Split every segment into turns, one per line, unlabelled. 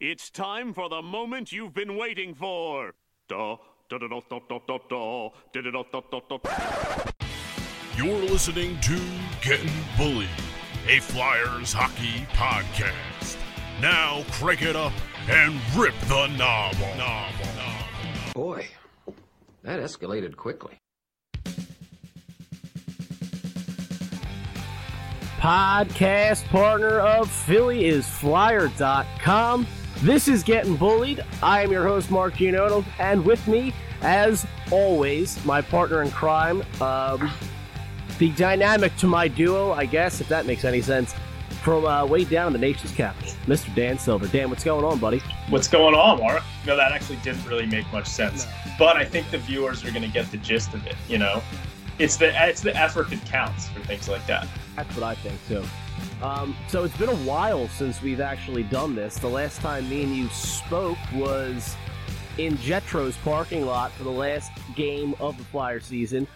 It's time for the moment you've been waiting for.
You're listening to Getting Bullied, a Flyers hockey podcast. Now crank it up and rip the knob off.
Boy, that escalated quickly.
Podcast partner of Philly is Flyer.com. This is Getting Bullied. I am your host, Mark Gianotto, and with me, as always, my partner in crime, um, the dynamic to my duo, I guess, if that makes any sense, from uh, way down in the nation's capital, Mr. Dan Silver. Dan, what's going on, buddy?
What's going on, Mark? No, that actually didn't really make much sense. But I think the viewers are going to get the gist of it. You know, it's the it's the effort that counts for things like that.
That's what I think too. Um, so it's been a while since we've actually done this. The last time me and you spoke was in Jetro's parking lot for the last game of the Flyer season,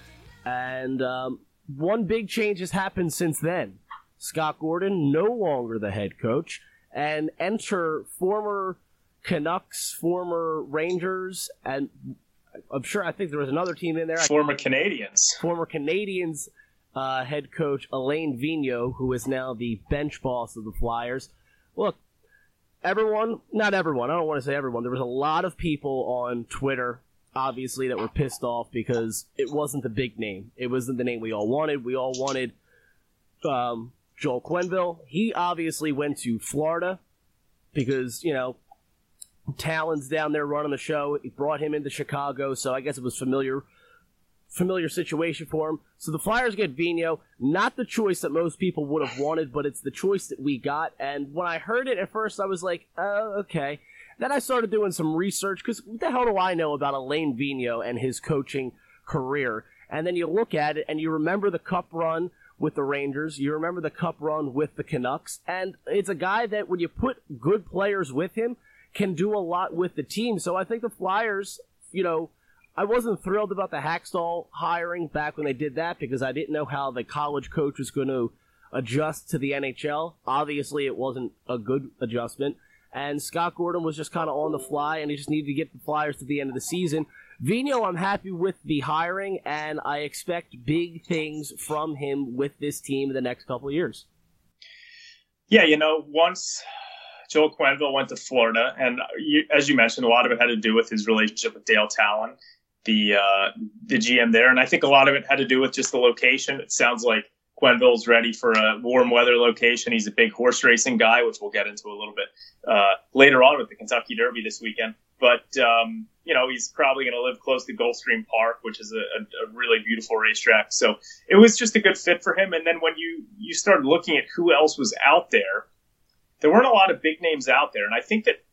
and um, one big change has happened since then. Scott Gordon no longer the head coach, and enter former Canucks, former Rangers, and I'm sure I think there was another team in there.
Former Canadians.
Former Canadians uh, head coach Alain Vigneault, who is now the bench boss of the Flyers. Look, everyone, not everyone, I don't want to say everyone, there was a lot of people on Twitter, obviously, that were pissed off because it wasn't the big name. It wasn't the name we all wanted. We all wanted um, Joel Quenneville. He obviously went to Florida because, you know, Tallon's down there running the show. He brought him into Chicago, so I guess it was familiar familiar situation for him. So the Flyers get Vino, not the choice that most people would have wanted, but it's the choice that we got. And when I heard it at first, I was like, oh, okay. Then I started doing some research because what the hell do I know about Alain Vino and his coaching career? And then you look at it and you remember the cup run with the Rangers, you remember the cup run with the Canucks, and it's a guy that when you put good players with him, can do a lot with the team. So I think the Flyers, you know, I wasn't thrilled about the Hakstol hiring back when they did that because I didn't know how the college coach was going to adjust to the NHL. Obviously, it wasn't a good adjustment. And Scott Gordon was just kind of on the fly, and he just needed to get the Flyers to the end of the season. Vino, I'm happy with the hiring, and I expect big things from him with this team in the next couple of years.
Yeah, you know, once Joel Quenneville went to Florida, and you, as you mentioned, a lot of it had to do with his relationship with Dale Tallon the uh, the GM there, and I think a lot of it had to do with just the location. It sounds like Quenneville's ready for a warm weather location. He's a big horse racing guy, which we'll get into a little bit uh, later on with the Kentucky Derby this weekend. But um, you know, he's probably going to live close to Gulfstream Park, which is a, a, a, really beautiful racetrack. So it was just a good fit for him. And then when you you started looking at who else was out there, there weren't a lot of big names out there, and I think that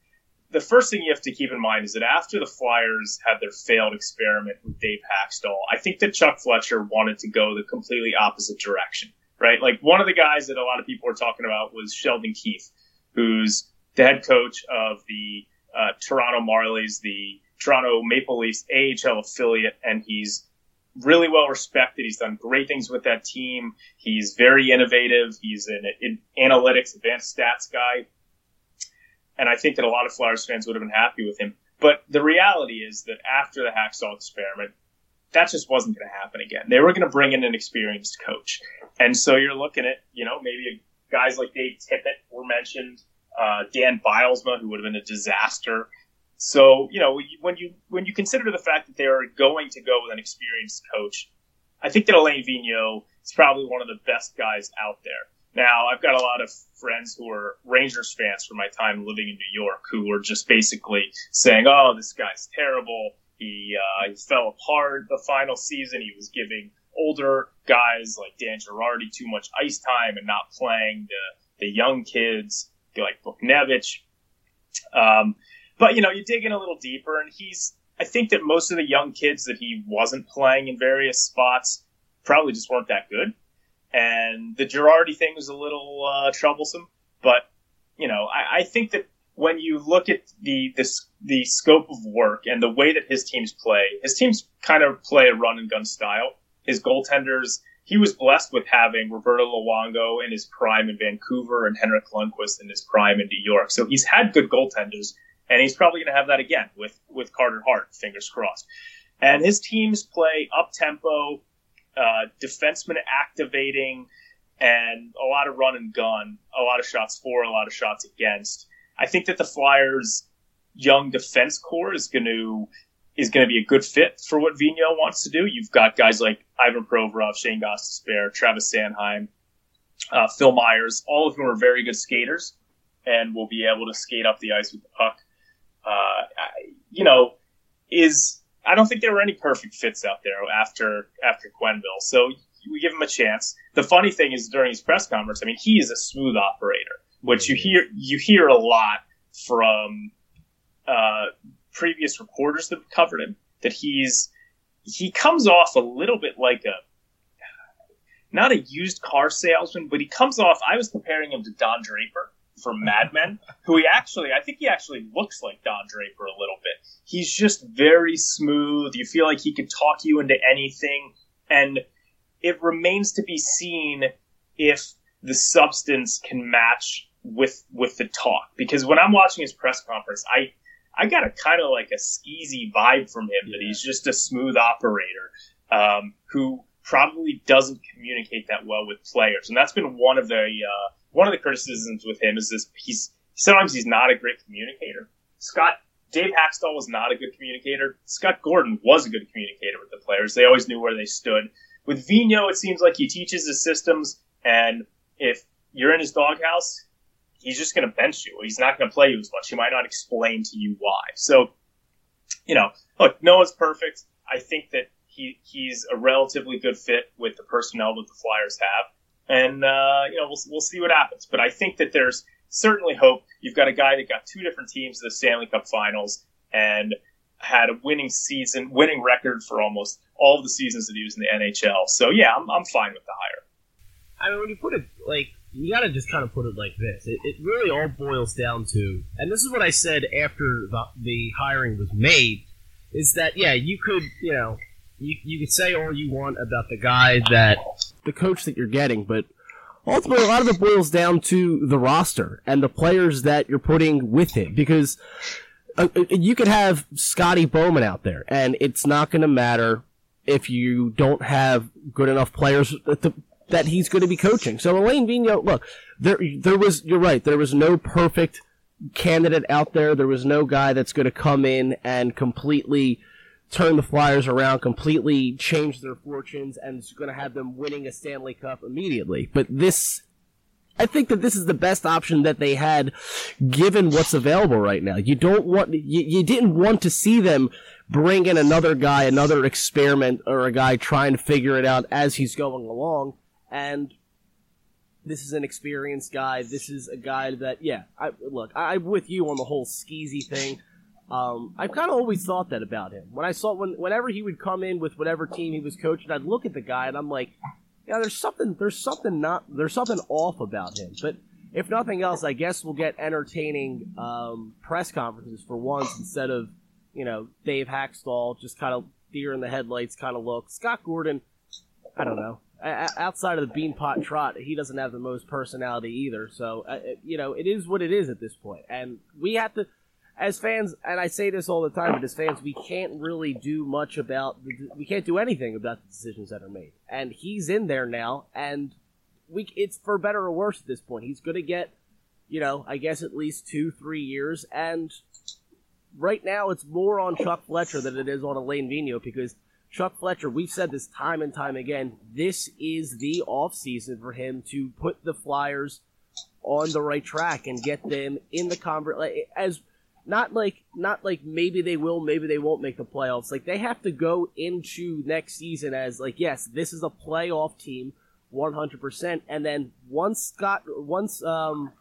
the first thing you have to keep in mind is that after the Flyers had their failed experiment with Dave Hakstol, I think that Chuck Fletcher wanted to go the completely opposite direction, right? Like one of the guys that a lot of people were talking about was Sheldon Keefe, who's the head coach of the uh, Toronto Marlies, the Toronto Maple Leafs AHL affiliate, and he's really well respected. He's done great things with that team. He's very innovative. He's an, an analytics, advanced stats guy and I think that a lot of Flyers fans would have been happy with him. But the reality is that after the Hakstol experiment, that just wasn't going to happen again. They were going to bring in an experienced coach, and so you're looking at you know maybe guys like Dave Tippett were mentioned, uh, Dan Bylsma, who would have been a disaster. So you know when you when you consider the fact that they are going to go with an experienced coach, I think that Alain Vigneault is probably one of the best guys out there. Now, I've got a lot of friends who are Rangers fans from my time living in New York who were just basically saying, "Oh, this guy's terrible. He uh, he fell apart the final season. He was giving older guys like Dan Girardi too much ice time and not playing the the young kids like Buchnevich." Um, but you know, you dig in a little deeper, and he's. I think that most of the young kids that he wasn't playing in various spots probably just weren't that good and the Girardi thing was a little uh, troublesome. But you know, I, I, think that when you look at the this the scope of work and the way that his teams play, his teams kind of play a run and gun style. His goaltenders he was blessed with having Roberto Luongo in his prime in Vancouver and Henrik Lundqvist in his prime in New York. So he's had good goaltenders, and he's probably going to have that again with with Carter Hart. Fingers crossed. And his teams play up tempo, uh, defenseman activating, and a lot of run and gun, a lot of shots for, a lot of shots against. I think that the Flyers' young defense core is going to is going to be a good fit for what Vigneault wants to do. You've got guys like Ivan Provorov, Shane Gostisbehere, Travis Sanheim, uh, Phil Myers, all of whom are very good skaters and will be able to skate up the ice with the puck. Uh, you know, is I don't think there were any perfect fits out there after after Quenneville, so we give him a chance. The funny thing is during his press conference, I mean, he is a smooth operator, which you hear you hear a lot from uh, previous reporters that have covered him that he's he comes off a little bit like a not a used car salesman, but he comes off. I was comparing him to Don Draper from Mad Men, who he actually, I think he actually looks like Don Draper a little bit. He's just very smooth. You feel like he could talk you into anything, and it remains to be seen if the substance can match with with the talk. Because when I'm watching his press conference, I I got a kind of like a skeezy vibe from him yeah. that he's just a smooth operator um, who probably doesn't communicate that well with players, and that's been one of the uh, one of the criticisms with him is this he's sometimes he's not a great communicator. Scott Dave Hakstol was not a good communicator. Scott Gordon was a good communicator with the players. They always knew where they stood. With Vino, it seems like he teaches his systems, and if you're in his doghouse, he's just going to bench you. He's not going to play you as much. He might not explain to you why. So, you know, look, no one's perfect. I think that he he's a relatively good fit with the personnel that the Flyers have, and uh, you know we'll we'll see what happens. But I think that there's certainly hope. You've got a guy that got two different teams to the Stanley Cup Finals and had a winning season, winning record for almost all of the seasons that he was in the NHL. So yeah, I'm I'm fine with the hire.
I mean, when you put it like you got to just kind of put it like this. It, it, really all boils down to, and this is what I said after the, the hiring was made, is that yeah, you could you know you you could say all you want about the guy that the coach that you're getting, but ultimately a lot of it boils down to the roster and the players that you're putting with him because. Uh, uh you could have Scotty Bowman out there, and it's not going to matter if you don't have good enough players that he's going to be coaching. So Alain Vigneault, look, there, there was, you're right, there was no perfect candidate out there. There was no guy that's going to come in and completely turn the Flyers around, completely change their fortunes, and is going to have them winning a Stanley Cup immediately. But this, I think that this is the best option that they had given what's available right now. You don't want, you, you didn't want to see them bring in another guy, another experiment, or a guy trying to figure it out as he's going along and this is an experienced guy. This is a guy that, yeah, I, look, I, am with you on the whole skeezy thing. Um, I've kind of always thought that about him. When I saw when whenever he would come in with whatever team he was coaching, I'd look at the guy and I'm like, yeah, there's something, there's something not, there's something off about him. But if nothing else, I guess we'll get entertaining um, press conferences for once instead of, you know, Dave Hakstol just kind of deer in the headlights kind of look. Scott Gordon, I don't know outside of the Beanpot Trot, he doesn't have the most personality either. So, uh, you know, it is what it is at this point. And we have to, as fans, and I say this all the time, but as fans, we can't really do much about, the, we can't do anything about the decisions that are made. And he's in there now, and we, it's for better or worse at this point. He's going to get, you know, I guess at least two, three years. And right now, it's more on Chuck Fletcher than it is on Alain Vino because Chuck Fletcher, we've said this time and time again. This is the off season for him to put the Flyers on the right track and get them in the convert as not like not like maybe they will, maybe they won't make the playoffs. Like they have to go into next season as like yes, this is a playoff team, one hundred percent. And then once Scott, once um,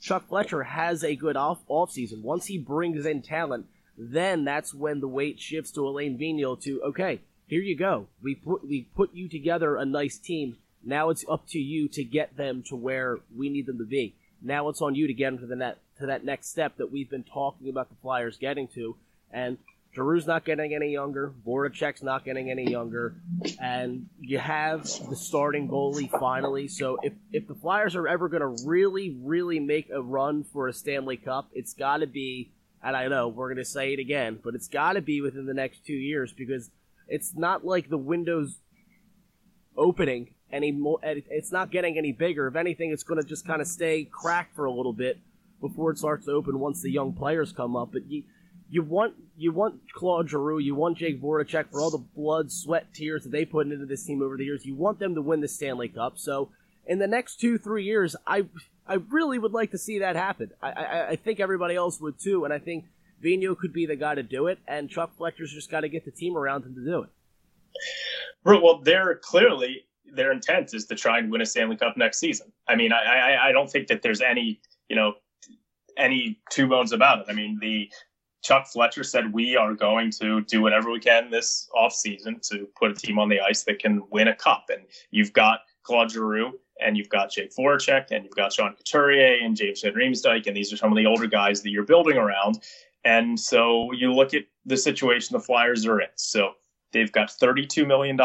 Chuck Fletcher has a good off off season, once he brings in talent, then that's when the weight shifts to Alain Vigneault to okay here you go. We put we put you together a nice team. Now it's up to you to get them to where we need them to be. Now it's on you to get them to the net to that next step that we've been talking about the Flyers getting to. And Giroux's not getting any younger. Voracek's not getting any younger, and you have the starting goalie finally. So if if the Flyers are ever going to really, really make a run for a Stanley Cup, it's got to be. And I know we're going to say it again, but it's got to be within the next two years because it's not like the window's opening anymore. It's not getting any bigger. If anything, it's going to just kind of stay cracked for a little bit before it starts to open once the young players come up. But you you want you want Claude Giroux, you want Jake Voracek for all the blood, sweat, tears that they put into this team over the years. You want them to win the Stanley Cup. So in the next two three years, I I really would like to see that happen. I I, I think everybody else would too, and I think Vigneault could be the guy to do it, and Chuck Fletcher's just got to get the team around him to do it.
Well, they're clearly their intent is to try and win a Stanley Cup next season. I mean, I, I, I don't think that there's any, you know, any two bones about it. I mean, the Chuck Fletcher said we are going to do whatever we can this offseason to put a team on the ice that can win a cup. And you've got Claude Giroux and you've got Jake Voracek and you've got Sean Couturier and James Van Riemsdyk, and these are some of the older guys that you're building around. And so you look at the situation the Flyers are in. So they've got $32 million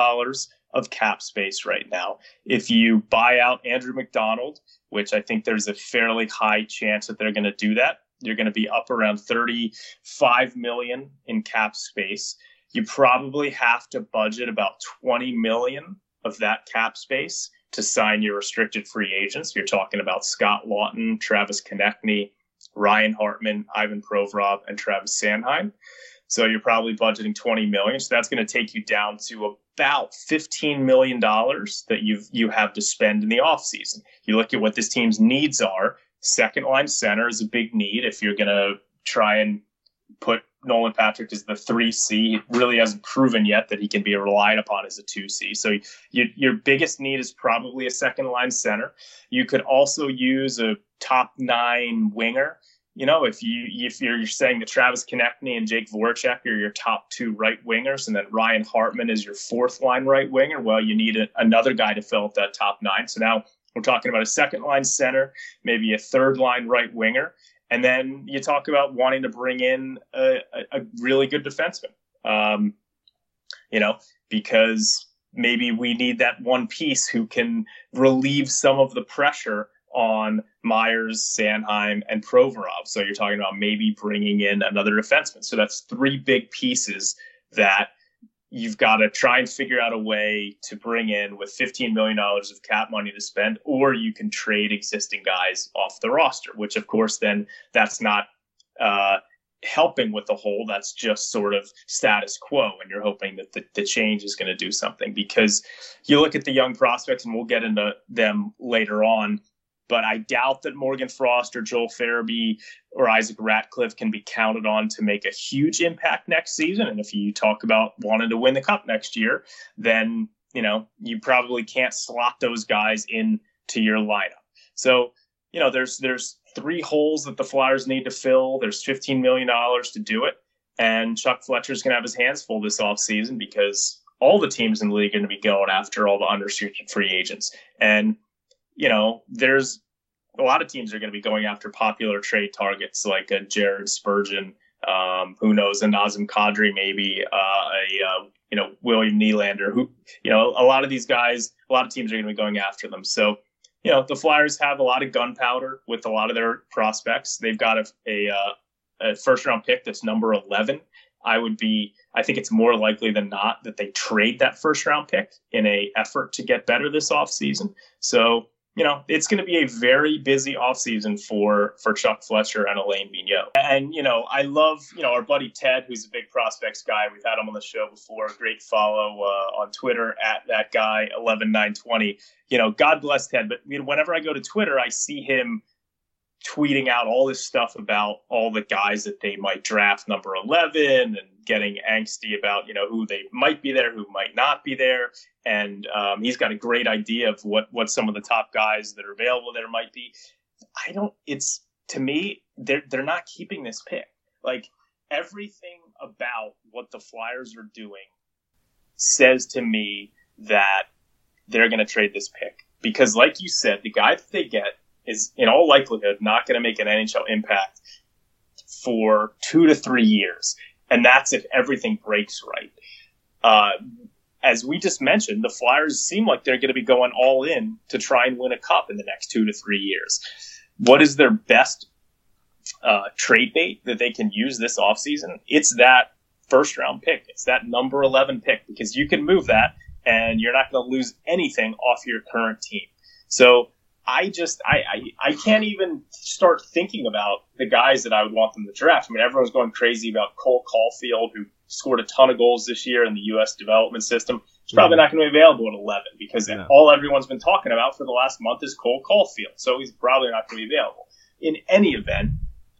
of cap space right now. If you buy out Andrew MacDonald, which I think there's a fairly high chance that they're going to do that, you're going to be up around 35 million in cap space. You probably have to budget about 20 million of that cap space to sign your restricted free agents. You're talking about Scott Laughton, Travis Konecny, Ryan Hartman, Ivan Provorov, and Travis Sanheim. So you're probably budgeting 20 million. So that's going to take you down to about 15 million dollars that you've you have to spend in the offseason. You look at what this team's needs are. Second line center is a big need if you're going to try and put Nolan Patrick as the 3C. He really hasn't proven yet that he can be relied upon as a 2C. So you, your biggest need is probably a second line center. You could also use a top nine winger you know, if you if you're saying that Travis Konecny and Jake Voracek are your top two right wingers, and that Ryan Hartman is your fourth line right winger, well, you need a, another guy to fill up that top nine. So now we're talking about a second line center, maybe a third line right winger, and then you talk about wanting to bring in a, a, a really good defenseman. Um, you know, because maybe we need that one piece who can relieve some of the pressure on Myers, Sanheim, and Provorov. So you're talking about maybe bringing in another defenseman. So that's three big pieces that you've got to try and figure out a way to bring in with $15 million of cap money to spend, or you can trade existing guys off the roster, which of course then that's not uh, helping with the whole. That's just sort of status quo. And you're hoping that the, the change is going to do something because you look at the young prospects, and we'll get into them later on but I doubt that Morgan Frost or Joel Farabee or Isaac Ratcliffe can be counted on to make a huge impact next season. And if you talk about wanting to win the cup next year, then you know you probably can't slot those guys into your lineup. So you know there's there's three holes that the Flyers need to fill. There's 15 million dollars to do it, and Chuck Fletcher's going to have his hands full this offseason because all the teams in the league are going to be going after all the unrestricted free agents and you know, there's a lot of teams are going to be going after popular trade targets like a Jared Spurgeon, um, who knows, a Nazem Kadri, maybe uh, a uh, you know William Nylander. Who you know, a lot of these guys, a lot of teams are going to be going after them. So you know, the Flyers have a lot of gunpowder with a lot of their prospects. They've got a, a, uh, a first round pick that's number eleven. I would be. I think it's more likely than not that they trade that first round pick in a effort to get better this offseason. So you know, it's going to be a very busy offseason for for Chuck Fletcher and Alain Vigneault. And, you know, I love, you know, our buddy Ted, who's a big prospects guy. We've had him on the show before. Great follow uh, on Twitter at that guy, 11920. You know, God bless Ted. But you know, whenever I go to Twitter, I see him tweeting out all this stuff about all the guys that they might draft number 11 and getting angsty about you know who they might be there who might not be there. And um, he's got a great idea of what what some of the top guys that are available there might be. I don't it's to me they're they're not keeping this pick. Like everything about what the flyers are doing says to me that they're going to trade this pick. Because like you said the guy that they get is in all likelihood not going to make an NHL impact for two to three years. and that's if everything breaks right. Uh, as we just mentioned, the Flyers seem like they're going to be going all in to try and win a cup in the next two to three years. What is their best uh, trade bait that they can use this offseason? It's that first round pick. It's that number 11 pick because you can move that and you're not going to lose anything off your current team. So I just I, I, I can't even start thinking about the guys that I would want them to draft. I mean, everyone's going crazy about Cole Caufield, who scored a ton of goals this year in the U.S. development system. He's probably not going to be available at 11 because yeah. all everyone's been talking about for the last month is Cole Caufield, So he's probably not going to be available. In any event,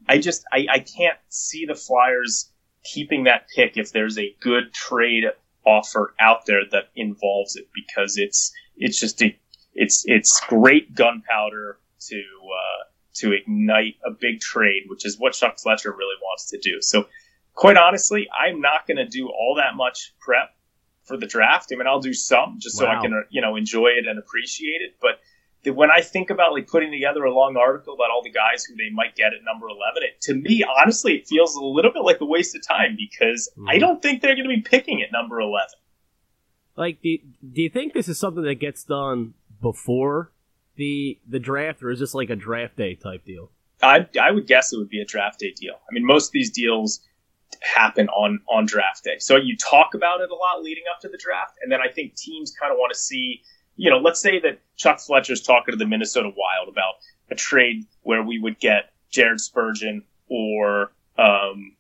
I just I, I can't see the Flyers keeping that pick if there's a good trade offer out there that involves it because it's it's just a it's it's great gunpowder to uh, to ignite a big trade, which is what Chuck Fletcher really wants to do. So, quite honestly, I'm not going to do all that much prep for the draft. I mean, I'll do some just wow. so I can you know enjoy it and appreciate it. But when I think about like putting together a long article about all the guys who they might get at number 11, it, to me, honestly, it feels a little bit like a waste of time because mm. I don't think they're going to be picking at number 11.
Like, do, do you think this is something that gets done before the the draft, or is this like a draft day type deal?
I I would guess it would be a draft day deal. I mean, most of these deals happen on on draft day, so you talk about it a lot leading up to the draft, and then I think teams kind of want to see. You know, let's say that Chuck Fletcher's talking to the Minnesota Wild about a trade where we would get Jared Spurgeon or um,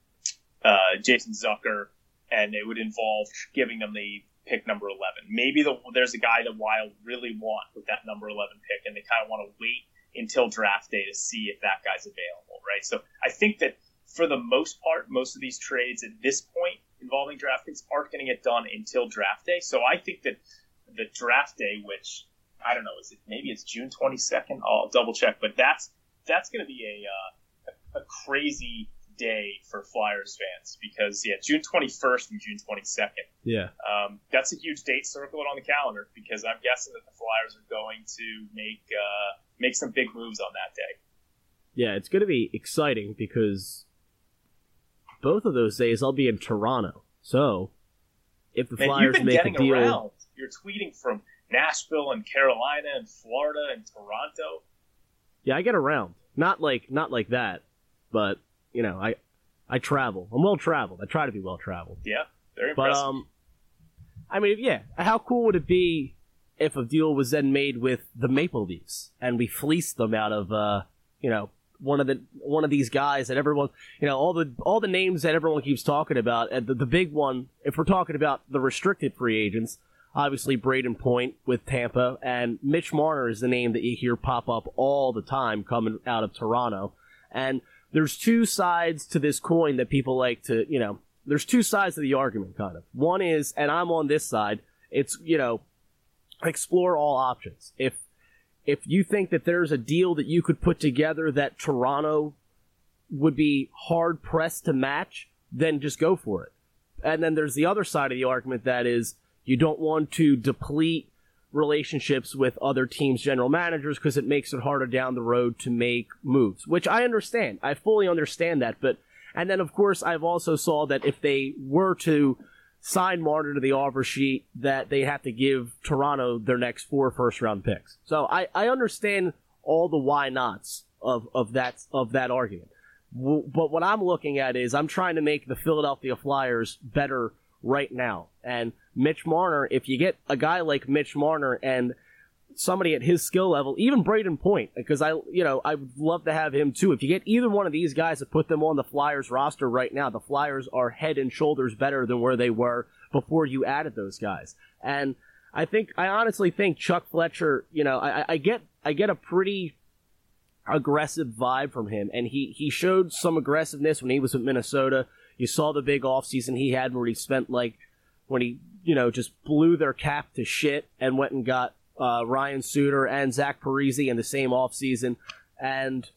uh, Jason Zucker, and it would involve giving them the pick number 11. Maybe the, there's a guy that Wild really want with that number 11 pick, and they kind of want to wait until draft day to see if that guy's available, right? So I think that for the most part, most of these trades at this point involving draft picks aren't going to get done until draft day. So I think that the draft day, which I don't know, is it maybe it's June 22nd? I'll double check, but that's that's going to be a, uh, a crazy day for Flyers fans because yeah, June 21st and June 22nd.
Yeah,
um, that's a huge date. Circle it on the calendar because I'm guessing that the Flyers are going to make uh, make some big moves on that day.
Yeah, it's going to be exciting because both of those days I'll be in Toronto. So if the Flyers
Man,
make a deal,
around. you're tweeting from Nashville and Carolina and Florida and Toronto.
Yeah, I get around. Not like not like that, but you know, I I travel. I'm well traveled. I try to be well traveled.
Yeah, very impressive.
But um, I mean, yeah, how cool would it be if a deal was then made with the Maple Leafs and we fleeced them out of uh, you know, one of the one of these guys that everyone, you know, all the all the names that everyone keeps talking about. And the, the big one, if we're talking about the restricted free agents, obviously Brayden Point with Tampa, and Mitch Marner is the name that you hear pop up all the time coming out of Toronto. And there's two sides to this coin that people like to, you know, there's two sides of the argument, kind of. One is, and I'm on this side, it's, you know, explore all options. If, if you think that there's a deal that you could put together that Toronto would be hard pressed to match, then just go for it. And then there's the other side of the argument that is, you don't want to deplete relationships with other teams' general managers because it makes it harder down the road to make moves, which I understand. I fully understand that. But, and then of course, I've also saw that if they were to sign Marner to the offer sheet, that they have to give Toronto their next four first round picks. So I, I understand all the why nots of, of that, of that argument. But what I'm looking at is I'm trying to make the Philadelphia Flyers better right now. And Mitch Marner, if you get a guy like Mitch Marner and somebody at his skill level, even Brayden Point, because I, you know, I would love to have him too. If you get either one of these guys to put them on the Flyers roster right now, the Flyers are head and shoulders better than where they were before you added those guys. And I think, I honestly think Chuck Fletcher, you know, I, I get, I get a pretty aggressive vibe from him, and he he showed some aggressiveness when he was with Minnesota. You saw the big offseason he had where he spent like when he you know, just blew their cap to shit and went and got uh, Ryan Suter and Zach Parise in the same offseason. And,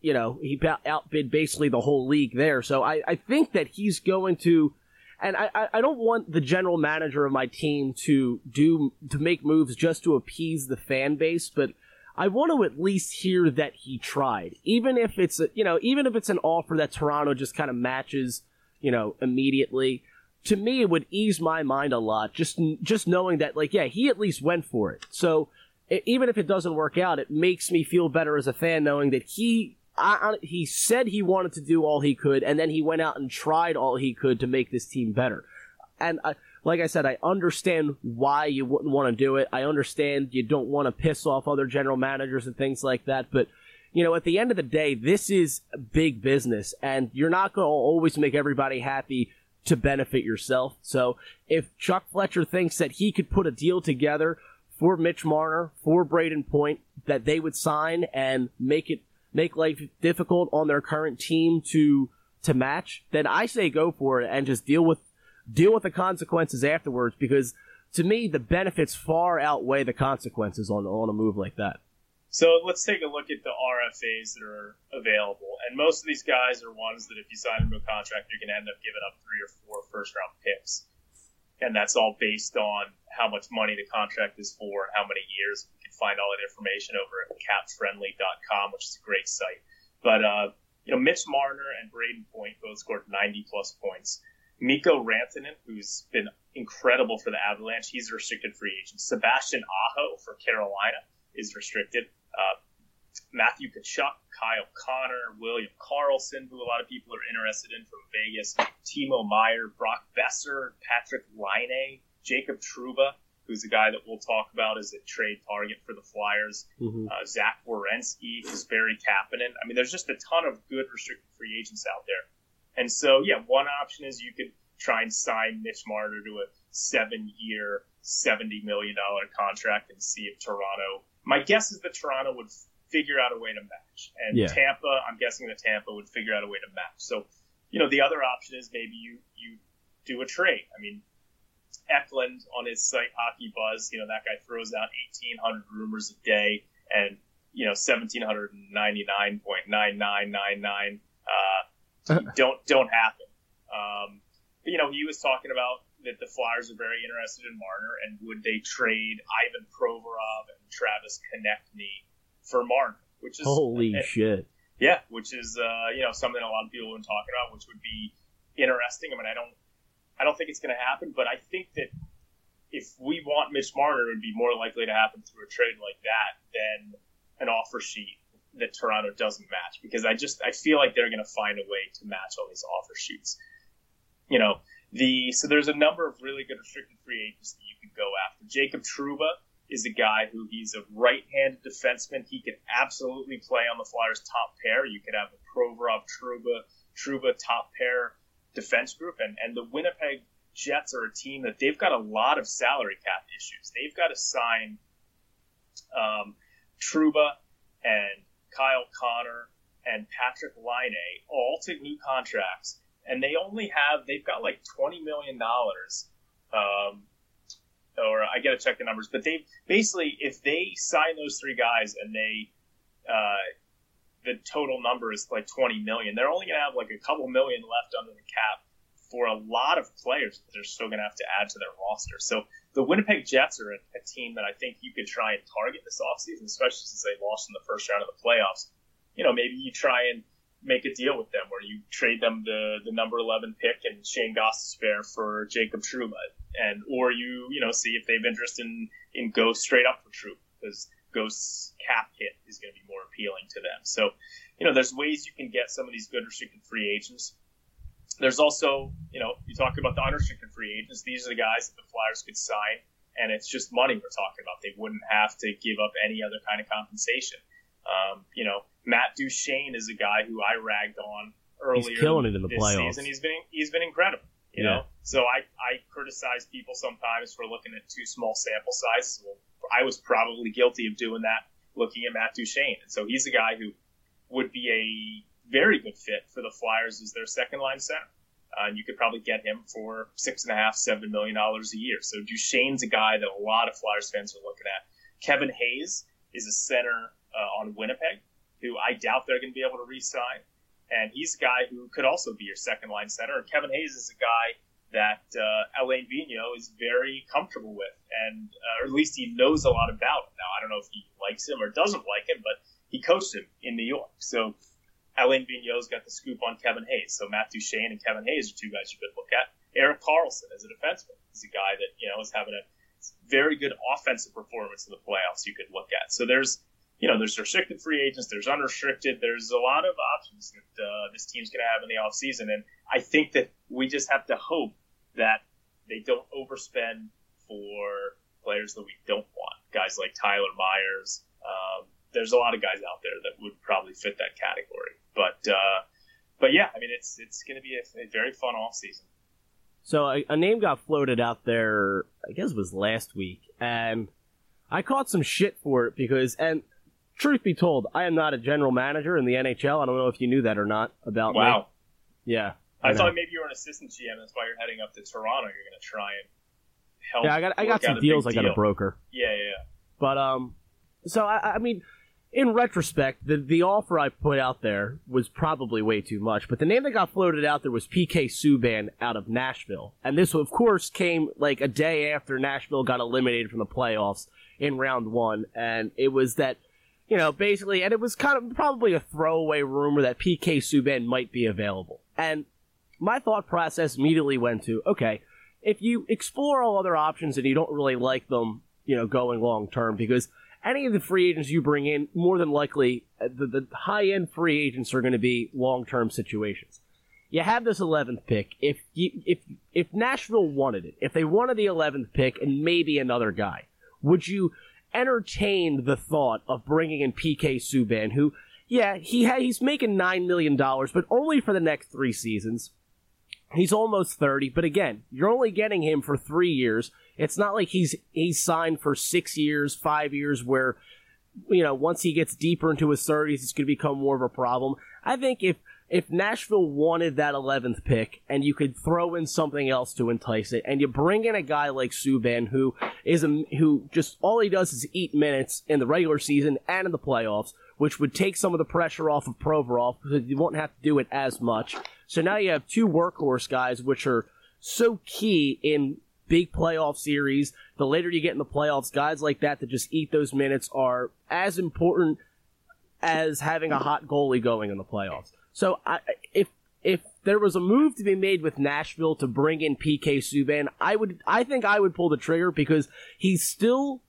you know, he outbid basically the whole league there. So I, I think that he's going to. And I, I don't want the general manager of my team to do to make moves just to appease the fan base, but I want to at least hear that he tried, even if it's a, you know even if it's an offer that Toronto just kind of matches you know, immediately. To me, it would ease my mind a lot just just knowing that, like, yeah, he at least went for it. So it, even if it doesn't work out, it makes me feel better as a fan knowing that he I, I, he said he wanted to do all he could, and then he went out and tried all he could to make this team better. And I, like I said, I understand why you wouldn't want to do it. I understand you don't want to piss off other general managers and things like that, but you know, at the end of the day, this is big business, and you're not going to always make everybody happy to benefit yourself. So if Chuck Fletcher thinks that he could put a deal together for Mitch Marner, for Brayden Point, that they would sign and make it make life difficult on their current team to to match, then I say go for it and just deal with deal with the consequences afterwards because to me the benefits far outweigh the consequences on on a move like that.
So let's take a look at the RFAs that are available. And most of these guys are ones that if you sign them to a contract, you're going to end up giving up three or four first round picks. And that's all based on how much money the contract is for and how many years. You can find all that information over at capfriendly.com, which is a great site. But, uh, you know, Mitch Marner and Brayden Point both scored 90 plus points. Mikko Rantanen, who's been incredible for the Avalanche, he's a restricted free agent. Sebastian Aho for Carolina is restricted. Uh, Matthew Tkachuk, Kyle Connor, William Karlsson, who a lot of people are interested in from Vegas, Timo Meier, Brock Boeser, Patrik Laine, Jacob Trouba, who's a guy that we'll talk about as a trade target for the Flyers, mm-hmm. uh, Zach Werenski, Kasperi Kapanen. I mean, there's just a ton of good restricted free agents out there. And so, yeah, one option is you could try and sign Mitch Marner to a seven year, $70 million contract and see if Toronto my guess is that Toronto would figure out a way to match, and yeah. Tampa, I'm guessing that Tampa would figure out a way to match. So, you know, the other option is maybe you you do a trade. I mean, Eklund on his site Hockey Buzz, you know, that guy throws out 1,800 rumors a day, and you know, 1,799.9999 uh, don't don't happen. Um, but, you know, he was talking about that the Flyers are very interested in Marner, and would they trade Ivan Provorov and Travis Konecny for Marner? Which is
holy uh, shit.
Yeah, which is uh, you know something a lot of people have been talking about, which would be interesting. I mean, I don't, I don't think it's going to happen, but I think that if we want Mitch Marner, it would be more likely to happen through a trade like that than an offer sheet that Toronto doesn't match because I just I feel like they're going to find a way to match all these offer sheets. You know, the so there's a number of really good restricted free agents that you could go after. Jacob Trouba is a guy who he's a right-handed defenseman. He can absolutely play on the Flyers' top pair. You could have a Provorov, Trouba, Trouba top pair defense group, and and the Winnipeg Jets are a team that they've got a lot of salary cap issues. They've got to sign um, Trouba and Kyle Connor and Patrik Laine all to new contracts and they only have they've got like twenty million dollars. Um, or I got to check the numbers, but they basically if they sign those three guys and they uh, the total number is like 20 million. They're only to have like a couple million left under the cap for a lot of players that they're still to have to add to their roster. So the Winnipeg Jets are a, a, team that I think you could try and target this offseason, especially since they lost in the first round of the playoffs. You know, maybe you try and make a deal with them where you trade them the, the number 11 pick and Shane Gostisbehere for Jacob Trouba. And, or you, you know, see if they have interest in, in go straight up for Trouba because Ghost's cap hit is going to be more appealing to them. So, you know, there's ways you can get some of these good restricted free agents. There's also, you know, you talk about the unrestricted free agents. These are the guys that the Flyers could sign, and it's just money we're talking about. They wouldn't have to give up any other kind of compensation. Um, you know, Matt Duchene is a guy who I ragged on earlier.
He's killing it in the
this
playoffs.
Season. He's been he's been incredible. You yeah. know, so I I criticize people sometimes for looking at too small sample sizes. Well, I was probably guilty of doing that, looking at Matt Duchene. And so he's a guy who would be a very good fit for the Flyers as their second line center. Uh, and you could probably get him for six and a half, seven million dollars a year. So Duchene's a guy that a lot of Flyers fans are looking at. Kevin Hayes is a center uh, on Winnipeg, who I doubt they're going to be able to re-sign. And he's a guy who could also be your second line center. And Kevin Hayes is a guy that uh, Alain Vigneault is very comfortable with, and uh, or at least he knows a lot about. Now I don't know if he likes him or doesn't like him, but he coached him in New York. So Alain Vigneault's got the scoop on Kevin Hayes. So Matt Duchene and Kevin Hayes are two guys you could look at. Erik Karlsson as a defenseman is a guy that you know is having a very good offensive performance in the playoffs. You could look at. So there's you know, there's restricted free agents, there's unrestricted, there's a lot of options that uh, this team's going to have in the offseason. And I think that we just have to hope that they don't overspend for players that we don't want. Guys like Tyler Myers. Um, there's a lot of guys out there that would probably fit that category. But, uh, but yeah, I mean, it's, it's going to be a, a, very fun offseason.
So a, a name got floated out there, I guess it was last week, and I caught some shit for it because, and truth be told, I am not a general manager in the NHL. I don't know if you knew that or not about
wow.
me. Yeah.
I, I thought maybe you were an assistant GM. That's why you're heading up to Toronto. You're going to try and help.
Yeah, I got I got some deals. I got
deal.
a broker.
Yeah, yeah. yeah.
But um, so I, I mean, in retrospect, the the offer I put out there was probably way too much. But the name that got floated out there was PK Subban out of Nashville, and this of course came like a day after Nashville got eliminated from the playoffs in round one, and it was that you know, basically, and it was kind of probably a throwaway rumor that PK Subban might be available. And my thought process immediately went to, okay, if you explore all other options and you don't really like them, you know, going long term, because any of the free agents you bring in, more than likely, uh, the, the high end free agents are going to be long term situations. You have this 11th pick. If you, if if Nashville wanted it, if they wanted the 11th pick and maybe another guy, would you entertained the thought of bringing in PK Subban, who, yeah, he ha- he's making nine million dollars, but only for the next three seasons. He's almost thirty, but again, you're only getting him for three years. It's not like he's he's signed for six years, five years, where you know once he gets deeper into his thirties, it's going to become more of a problem. I think if if Nashville wanted that 11th pick and you could throw in something else to entice it and you bring in a guy like Subban who is a, who just all he does is eat minutes in the regular season and in the playoffs, which would take some of the pressure off of Provorov because you won't have to do it as much. So now you have two workhorse guys which are so key in big playoff series. The later you get in the playoffs, guys like that that just eat those minutes are as important as having a hot goalie going in the playoffs. So I, if if there was a move to be made with Nashville to bring in PK Subban, I would I think I would pull the trigger because he's still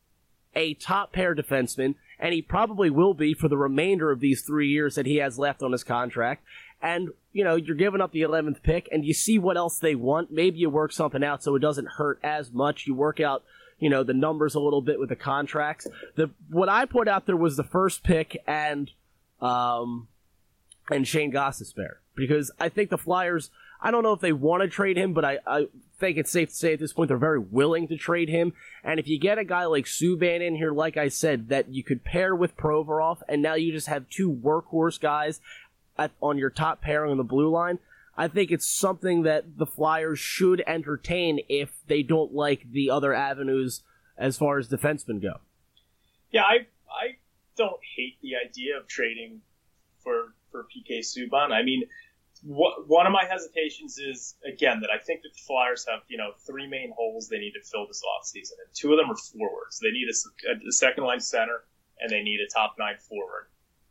a top pair defenseman, and he probably will be for the remainder of these three years that he has left on his contract. And you know, you're giving up the 11th pick, and you see what else they want. Maybe you work something out so it doesn't hurt as much. You work out you know the numbers a little bit with the contracts. The what I put out there was the first pick and um and Shane Gostisbehere because I think the Flyers. I don't know if they want to trade him, but I, I think it's safe to say at this point they're very willing to trade him. And if you get a guy like Subban in here, like I said, that you could pair with Provorov, and now you just have two workhorse guys at, on your top pairing on the blue line, I think it's something that the Flyers should entertain if they don't like the other avenues as far as defensemen go.
Yeah, I I don't hate the idea of trading for for PK Subban. I mean, wh- one of my hesitations is again that I think that the Flyers have you know three main holes they need to fill this offseason, and two of them are forwards. They need a, a, second line center, and they need a top nine forward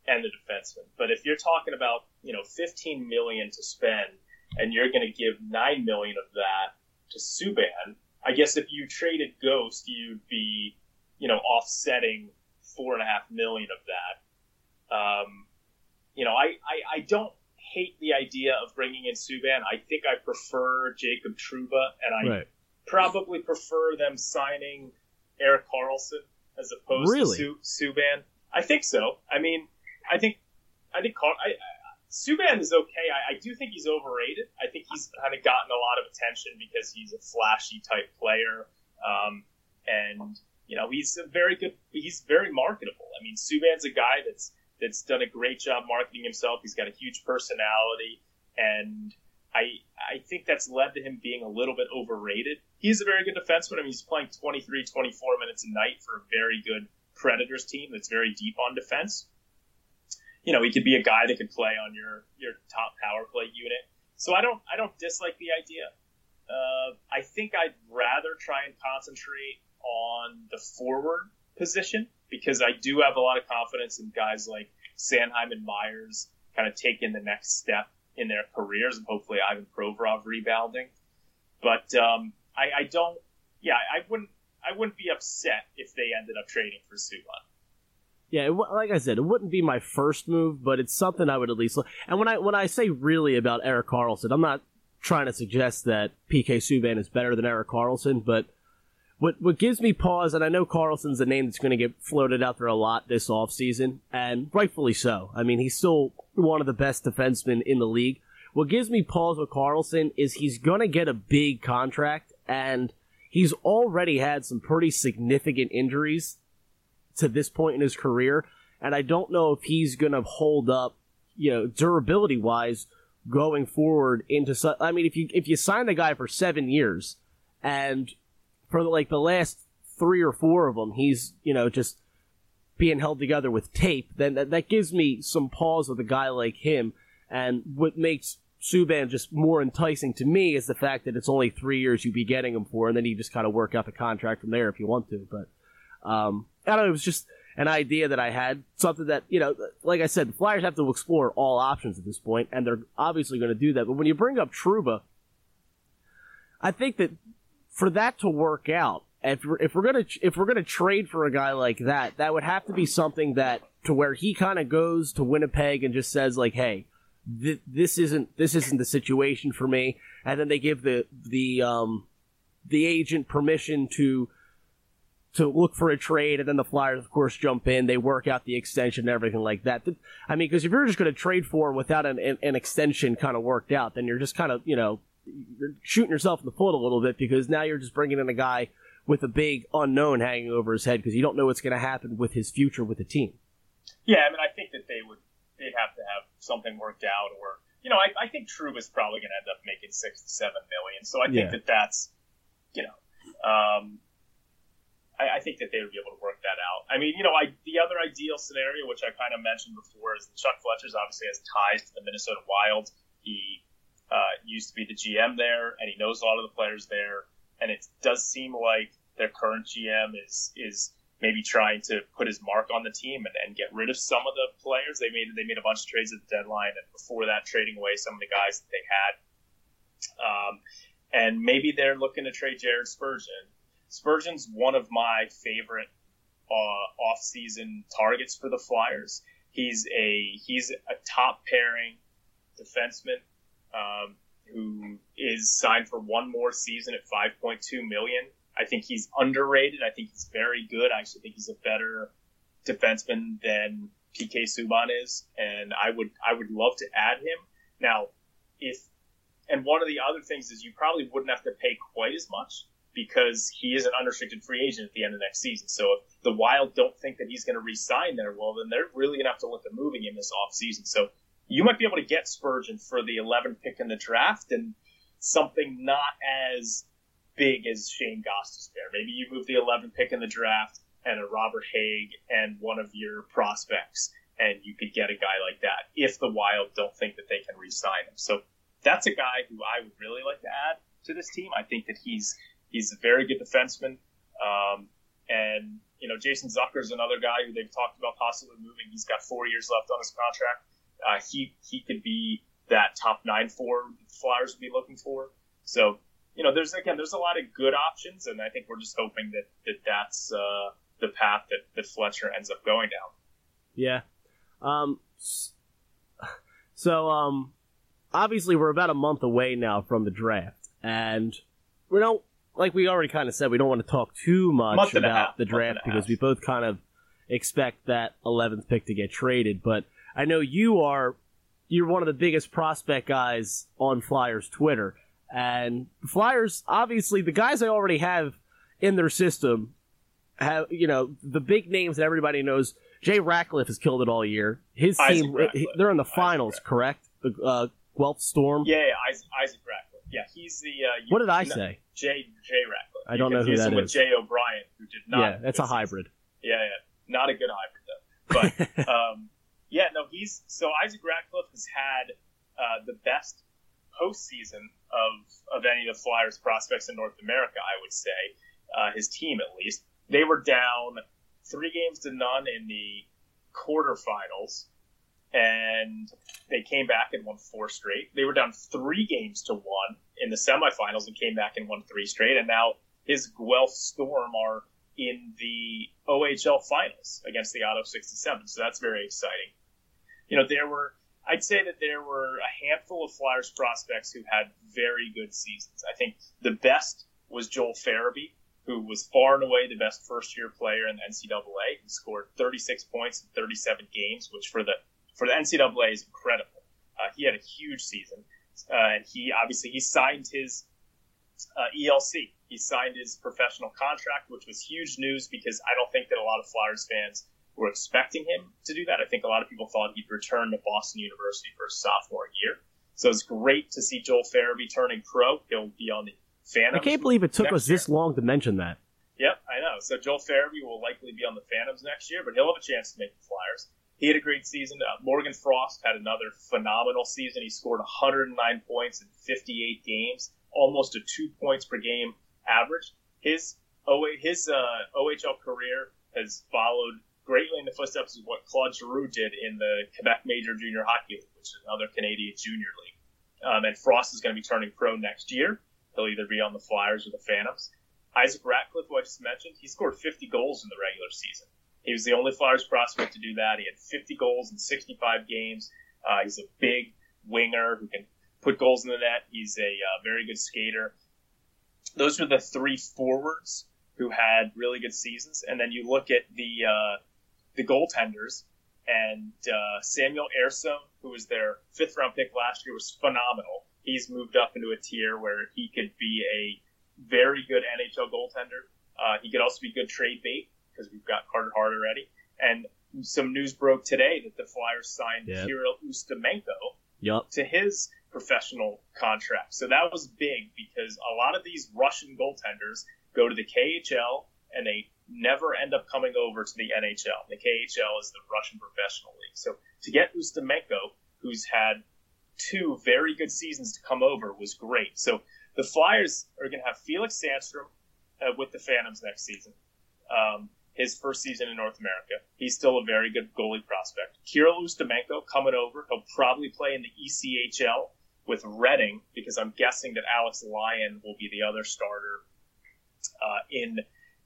and a defenseman. But if you're talking about you know 15 million to spend, and you're going to give nine million of that to Subban, I guess if you traded Ghost, you'd be you know offsetting four and a half million of that. Um, you know, I, I, I don't hate the idea of bringing in Subban. I think I prefer Jacob Trouba, and I right. probably prefer them signing Erik Karlsson as opposed
really?
to Su- Subban. I think so. I mean, I think I think Car- I, I, Subban is okay. I, I do think he's overrated. I think he's kind of gotten a lot of attention because he's a flashy type player, um, and you know he's a very good. He's very marketable. I mean, Subban's a guy that's that's done a great job marketing himself. He's got a huge personality, and I I think that's led to him being a little bit overrated. He's a very good defenseman. I mean, he's playing 23, 24 minutes a night for a very good Predators team that's very deep on defense. You know, he could be a guy that could play on your your top power play unit. So I don't I don't dislike the idea. Uh, I think I'd rather try and concentrate on the forward position because I do have a lot of confidence in guys like Sanheim and Myers kind of taking the next step in their careers, and hopefully Ivan Provorov rebounding. But um, I, I don't. Yeah, I wouldn't. I wouldn't be upset if they ended up trading for Subban.
Yeah, it, like I said, it wouldn't be my first move, but it's something I would at least. Look. And when I when I say really about Erik Karlsson, I'm not trying to suggest that PK Subban is better than Erik Karlsson, but what what gives me pause, and I know Karlsson's a name that's going to get floated out there a lot this offseason, and rightfully so. I mean, he's still one of the best defensemen in the league. What gives me pause with Karlsson is he's going to get a big contract, and he's already had some pretty significant injuries to this point in his career, and I don't know if he's going to hold up, you know, durability wise going forward into. I mean, if you if you sign the guy for seven years, and for like the last three or four of them, he's you know just being held together with tape, then that, that gives me some pause with a guy like him. And what makes Subban just more enticing to me is the fact that it's only three years you'd be getting him for, and then you just kind of work out the contract from there if you want to. But um, I don't know, it was just an idea that I had, something that, you know, like I said, the Flyers have to explore all options at this point, and they're obviously going to do that. But when you bring up Trouba, I think that for that to work out, if we're, if we're gonna if we're gonna trade for a guy like that, that would have to be something that to where he kind of goes to Winnipeg and just says like, "Hey, th- this isn't this isn't the situation for me," and then they give the the um the agent permission to to look for a trade, and then the Flyers, of course, jump in. They work out the extension and everything like that. I mean, because if you're just going to trade for him without an, an, an extension kind of worked out, then you're just kind of, you know, you're shooting yourself in the foot a little bit because now you're just bringing in a guy with a big unknown hanging over his head because you don't know what's going to happen with his future with the team.
Yeah, I mean, I think that they would they'd have to have something worked out, or you know, I, I think Trouba's probably going to end up making six to seven million. So I think
Yeah.
that that's, you know, um, I, I think that they would be able to work that out. I mean, you know, I the other ideal scenario, which I kind of mentioned before, is that Chuck Fletcher's obviously has ties to the Minnesota Wild. He uh, used to be the GM there, and he knows a lot of the players there. And it does seem like their current GM is is maybe trying to put his mark on the team and, and get rid of some of the players. They made they made a bunch of trades at the deadline, and before that, trading away some of the guys that they had. Um, and maybe they're looking to trade Jared Spurgeon. Spurgeon's one of my favorite uh, off-season targets for the Flyers. He's a he's a top pairing defenseman um, who is signed for one more season at 5.2 million. I think he's underrated. I think he's very good. I actually think he's a better defenseman than PK Subban is, and I would I would love to add him. Now, if and one of the other things is you probably wouldn't have to pay quite as much because he is an unrestricted free agent at the end of next season. So if the Wild don't think that he's going to re-sign there, well, then they're really going to have to look at moving him this offseason. So you might be able to get Spurgeon for the 11th pick in the draft and something not as big as Shane Goss there. Maybe you move the 11th pick in the draft and a Robert Hägg and one of your prospects, and you could get a guy like that if the Wild don't think that they can re-sign him. So that's a guy who I would really like to add to this team. I think that he's he's a very good defenseman, um, and you know Jason Zucker is another guy who they've talked about possibly moving. He's got four years left on his contract. Uh, he he could be that top nine four Flyers would be looking for. So you know, there's again, there's a lot of good options, and I think we're just hoping that, that that's uh, the path that, that Fletcher ends up going down.
Yeah. Um. So um, obviously we're about a month away now from the draft, and we don't like we already kind of said we don't want to talk too much about
half,
the draft because we both kind of expect that 11th pick to get traded. But I know you are you're one of the biggest prospect guys on Flyers Twitter, and the Flyers obviously the guys they already have in their system have you know the big names that everybody knows. Jay Ratcliffe has killed it all year. His
Isaac
team,
Ratcliffe.
they're in the finals, correct? The uh, Guelph Storm.
Yeah, yeah Isaac, Isaac Ratcliffe. Yeah, he's the. Uh,
What did I
no,
say?
Jay Jay Ratcliffe.
I don't
You
know who that
with. Jay O'Brien, who did not.
yeah, that's a hybrid.
Yeah, yeah, not a good hybrid though. But um, yeah, no, he's so Isaac Ratcliffe has had uh, the best postseason of of any of the Flyers prospects in North America. I would say uh, his team at least. They were down three games to none in the quarterfinals, and they came back and won four straight. They were down three games to one in the semifinals and came back and won three straight. And now his Guelph Storm are in the OHL finals against the Ottawa 67. So that's very exciting. You know, there were, I'd say that there were a handful of Flyers prospects who had very good seasons. I think the best was Joel Farabee, who was far and away the best first year player in the NCAA. He scored 36 points in 37 games, which for the for the NCAA is incredible. Uh, he had a huge season, uh, and he obviously he signed his uh, ELC. He signed his professional contract, which was huge news because I don't think that a lot of Flyers fans were expecting him to do that. I think a lot of people thought he'd return to Boston University for his sophomore year. So it's great to see Joel Farabee turning pro. He'll be on the Phantoms.
I can't believe it took us
year.
this long to mention that.
Yep, I know. So Joel Farabee will likely be on the Phantoms next year, but he'll have a chance to make the Flyers. He had a great season. Uh, Morgan Frost had another phenomenal season. He scored 109 points in 58 games, almost a two points per game average. His his uh, OHL career has followed greatly in the footsteps of what Claude Giroux did in the Quebec Major Junior Hockey League, which is another Canadian junior league. Um, and Frost is going to be turning pro next year. He'll either be on the Flyers or the Phantoms. Isaac Ratcliffe, who I just mentioned, he scored 50 goals in the regular season. He was the only Flyers prospect to do that. He had 50 goals in 65 games. Uh, he's a big winger who can put goals in the net. He's a uh, very good skater. Those are the three forwards who had really good seasons. And then you look at the uh, the goaltenders, and uh, Samuel Ersson, who was their fifth round pick last year, was phenomenal. He's moved up into a tier where he could be a very good NHL goaltender. Uh, he could also be good trade bait because we've got Carter Hart already. And some news broke today that the Flyers signed
Yep.
Kirill Ustimenko
Yup.
to his professional contract. So that was big because a lot of these Russian goaltenders go to the KHL and they never end up coming over to the NHL. The KHL is the Russian professional league. So to get Ustimenko, who's had two very good seasons to come over, was great. So the Flyers are going to have Felix Sandstrom uh, with the Phantoms next season. Um, his first season in North America. He's still a very good goalie prospect. Kirill Ustimenko coming over. He'll probably play in the ECHL with Reading because I'm guessing that Alex Lyon will be the other starter uh, in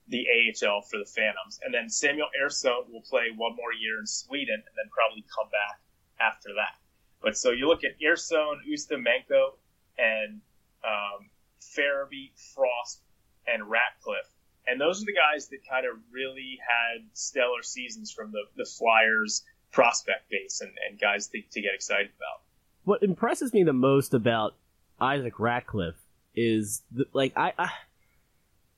the AHL for the Phantoms. And then Samuel Ersson will play one more year in Sweden and then probably come back after that. But so you look at Ersson, Ustimenko, and um, Farabee, Frost, and Ratcliffe. And those are the guys that kind of really had stellar seasons from the, the Flyers prospect base and, and guys to, to get excited about.
What impresses me the most about Isaac Ratcliffe is the, like I, I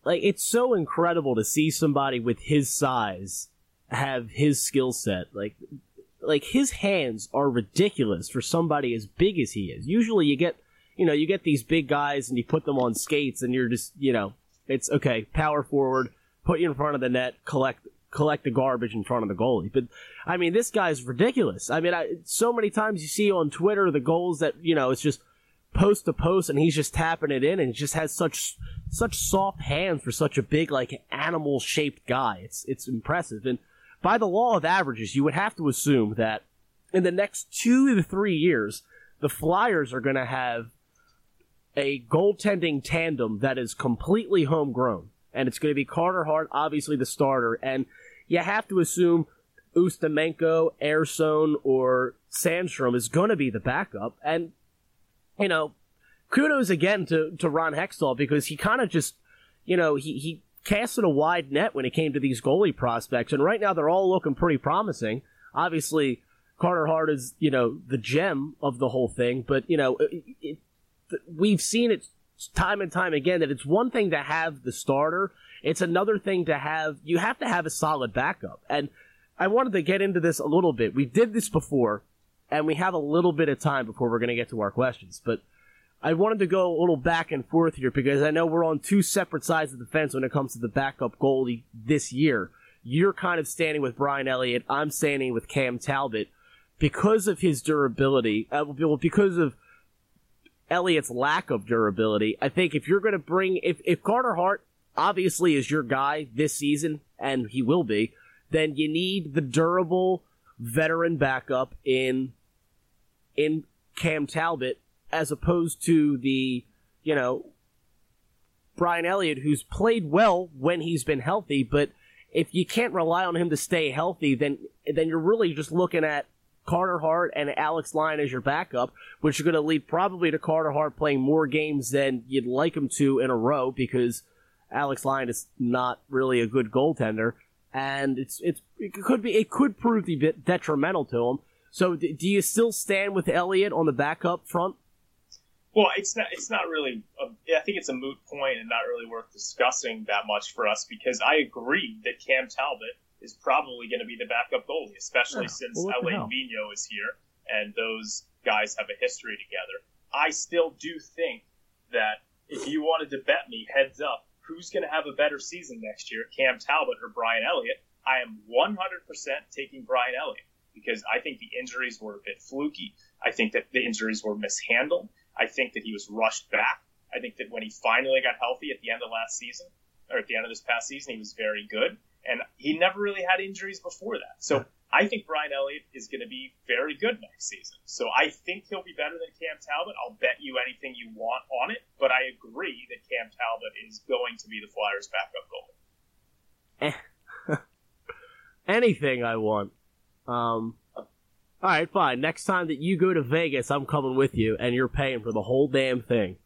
like it's so incredible to see somebody with his size have his skill set. Like like his hands are ridiculous for somebody as big as he is. Usually you get you know you get these big guys and you put them on skates and you're just you know it's okay power forward put you in front of the net collect collect the garbage in front of the goalie. But i mean this guy's ridiculous. I mean I, so many times you see on twitter the goals that you know it's just post to post and he's just tapping it in and he just has such such soft hands for such a big like animal shaped guy. It's it's impressive. And by the law of averages you would have to assume that in the next two to three years the flyers are going to have a goaltending tandem that is completely homegrown. And it's going to be carter hart obviously the starter. And you have to assume Ustimenko, Ersson, or Sandstrom is going to be the backup. And you know, kudos again to, to Ron Hextall because he kind of just, you know, he, he casted a wide net when it came to these goalie prospects. And right now they're all looking pretty promising. Obviously, Carter Hart is, you know, the gem of the whole thing, but, you know, it, it, we've seen it time and time again that it's one thing to have the starter. It's another thing to have, you have to have a solid backup. And I wanted to get into this a little bit. We did this before and we have a little bit of time before we're going to get to our questions. But I wanted to go a little back and forth here because I know we're on two separate sides of the fence when it comes to the backup goalie this year. You're kind of standing with Brian Elliott. I'm standing with Cam Talbot because of his durability. Uh, because of Elliott's lack of durability. I think if you're going to bring, if, if Carter Hart obviously is your guy this season, and he will be, then you need the durable veteran backup in in Cam Talbot as opposed to the you know Brian Elliott who's played well when he's been healthy, but if you can't rely on him to stay healthy, then then you're really just looking at Carter Hart and Alex Lyon as your backup, which are going to lead probably to Carter Hart playing more games than you'd like him to in a row because Alex Lyon is not really a good goaltender, and it's it's it could be it could prove to be detrimental to him. So, do you still stand with Elliott on the backup front?
Well, it's not. It's not really. A, I think it's a moot point and not really worth discussing that much for us because I agree that Cam Talbot is probably going to be the backup goalie, especially
Yeah,
since
well,
Alain? Vigneault is here and those guys have a history together. I still do think that if you wanted to bet me heads up, who's going to have a better season next year, Cam Talbot or Brian Elliott? I am 100% taking Brian Elliott because I think the injuries were a bit fluky. I think that the injuries were mishandled. I think that he was rushed back. I think that when he finally got healthy at the end of last season, or at the end of this past season, he was very good. And he never really had injuries before that. So I think Brian Elliott is going to be very good next season. So I think he'll be better than Cam Talbot. I'll bet you anything you want on it. But I agree that Cam Talbot is going to be the Flyers' backup goalie.
Anything I want. Um, all right, fine. Next time that you go to Vegas, I'm coming with you, and you're paying for the whole damn thing.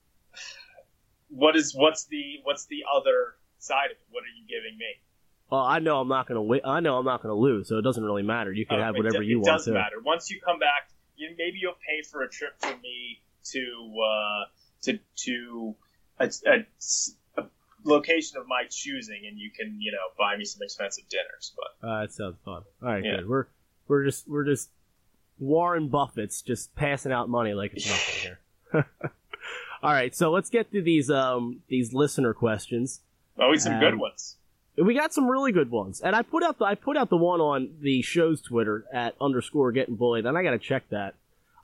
What is what's the what's the other side of it? What are you giving me?
Well, I know I'm not gonna win. I know I'm not gonna lose, so it doesn't really matter. You can
Uh,
have whatever
do-
you
it
want It
doesn't
to.
matter. Once you come back, you, maybe you'll pay for a trip for me to uh, to to a, a, a location of my choosing, and you can you know buy me some expensive dinners. But
Uh, that sounds fun. All right,
Yeah.
good. We're we're just we're just Warren Buffett's just passing out money like it's nothing here. All right, so let's get to these um these listener questions.
always some
Um,
good ones.
We got some really good ones, and I put out the I put out the one on the show's Twitter at underscore getting bullied, and I got to check that.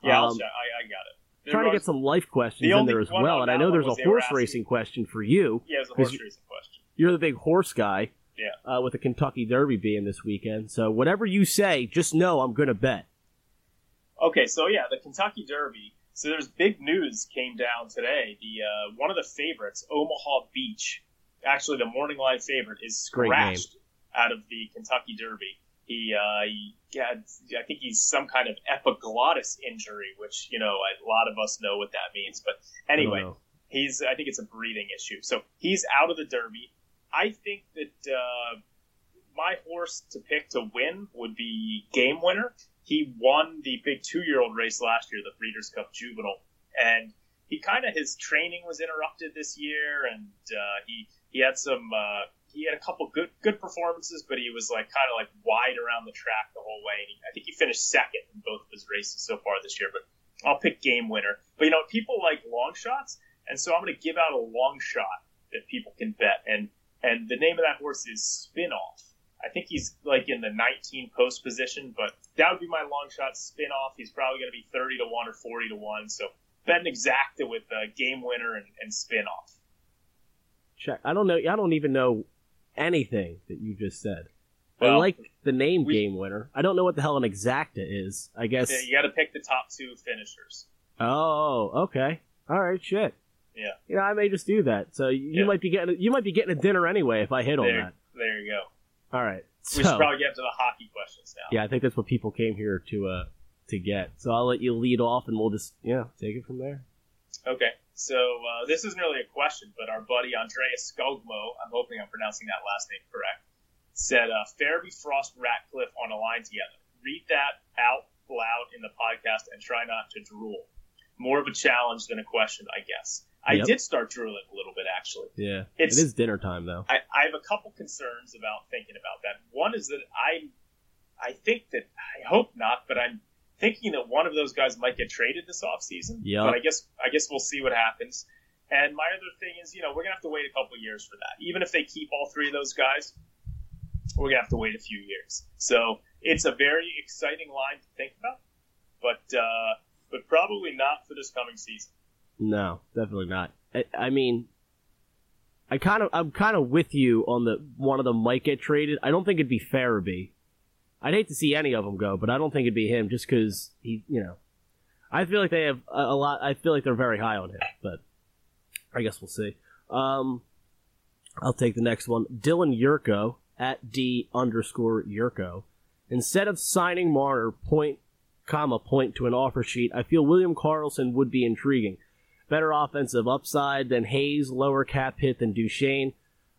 Yeah,
um,
check. I, I got it.
Trying to get some life questions
The
in there as well, and I know there's a horse racing question for you.
Yeah, a horse racing question.
You're the big horse guy.
Yeah.
Uh, with the Kentucky Derby being this weekend, so whatever you say, just know I'm gonna bet.
Okay, so yeah, the Kentucky Derby. So there's big news came down today. The uh, one of the favorites, Omaha Beach, actually the morning line favorite, is scratched out of the Kentucky Derby. He, uh, he had, I think he's some kind of epiglottis injury, which you know a lot of us know what that means. But anyway,
know.
he's I think it's a breathing issue. So he's out of the Derby. I think that uh, my horse to pick to win would be Game Winner. He won the big two-year-old race last year, the Breeders' Cup Juvenile, and he kind of his training was interrupted this year, and uh, he he had some uh, he had a couple good good performances, but he was like kind of like wide around the track the whole way. And he, I think he finished second in both of his races so far this year. But I'll pick Game Winner. But you know, people like long shots, and so I'm going to give out a long shot that people can bet. And and the name of that horse is Spinoff. I think he's like in the 19 post position, but that would be my long shot Spinoff. He's probably going to be 30 to one or 40 to one. So bet an exacta with uh, Game Winner and, and Spinoff.
Check. I don't know. I don't even know anything that you just said. I
Well,
like the name
we-
game winner. I don't know what the hell an exacta is. I guess.
Yeah, you got to pick the top two finishers.
Oh, okay. All right. Shit.
Yeah.
You know, I may just do that. So you
Yeah.
might be getting you might be getting a dinner anyway if I hit on that.
there you go.
All right.
We should probably get to the hockey questions now.
yeah, I think that's what people came here to uh to get. So I'll let you lead off, and we'll just yeah take it from there.
Okay, so uh, this isn't really a question, but our buddy Andreas Skogmo, I'm hoping I'm pronouncing that last name correct, said uh, Farabee, Frost, Ratcliffe on a line together. Read that out loud in the podcast and try not to drool. More of a challenge than a question, I guess. I
Yep.
did start drooling a little bit, actually.
Yeah,
It's-
it is dinner time though.
I, I have a couple concerns about thinking about that. One is that I, I think that I hope not, but I'm thinking that one of those guys might get traded this offseason.
Yeah.
But I guess I guess we'll see what happens. And my other thing is, you know, we're gonna have to wait a couple years for that. Even if they keep all three of those guys, we're gonna have to wait a few years. So it's a very exciting line to think about, but uh, but probably not for this coming season.
No, definitely not. I, I mean, I kind of, I'm kind of with you on the one of them might get traded. I don't think it'd be Farabee. I'd hate to see any of them go, but I don't think it'd be him just because he, you know, I feel like they have a, a, lot. I feel like they're very high on him, but I guess we'll see. Um, I'll take the next one. Dylan Yurko at D underscore Yurko. Instead of signing Marner point, comma, point to an offer sheet, I feel William Karlsson would be intriguing. Better offensive upside than Hayes, lower cap hit than Duchene.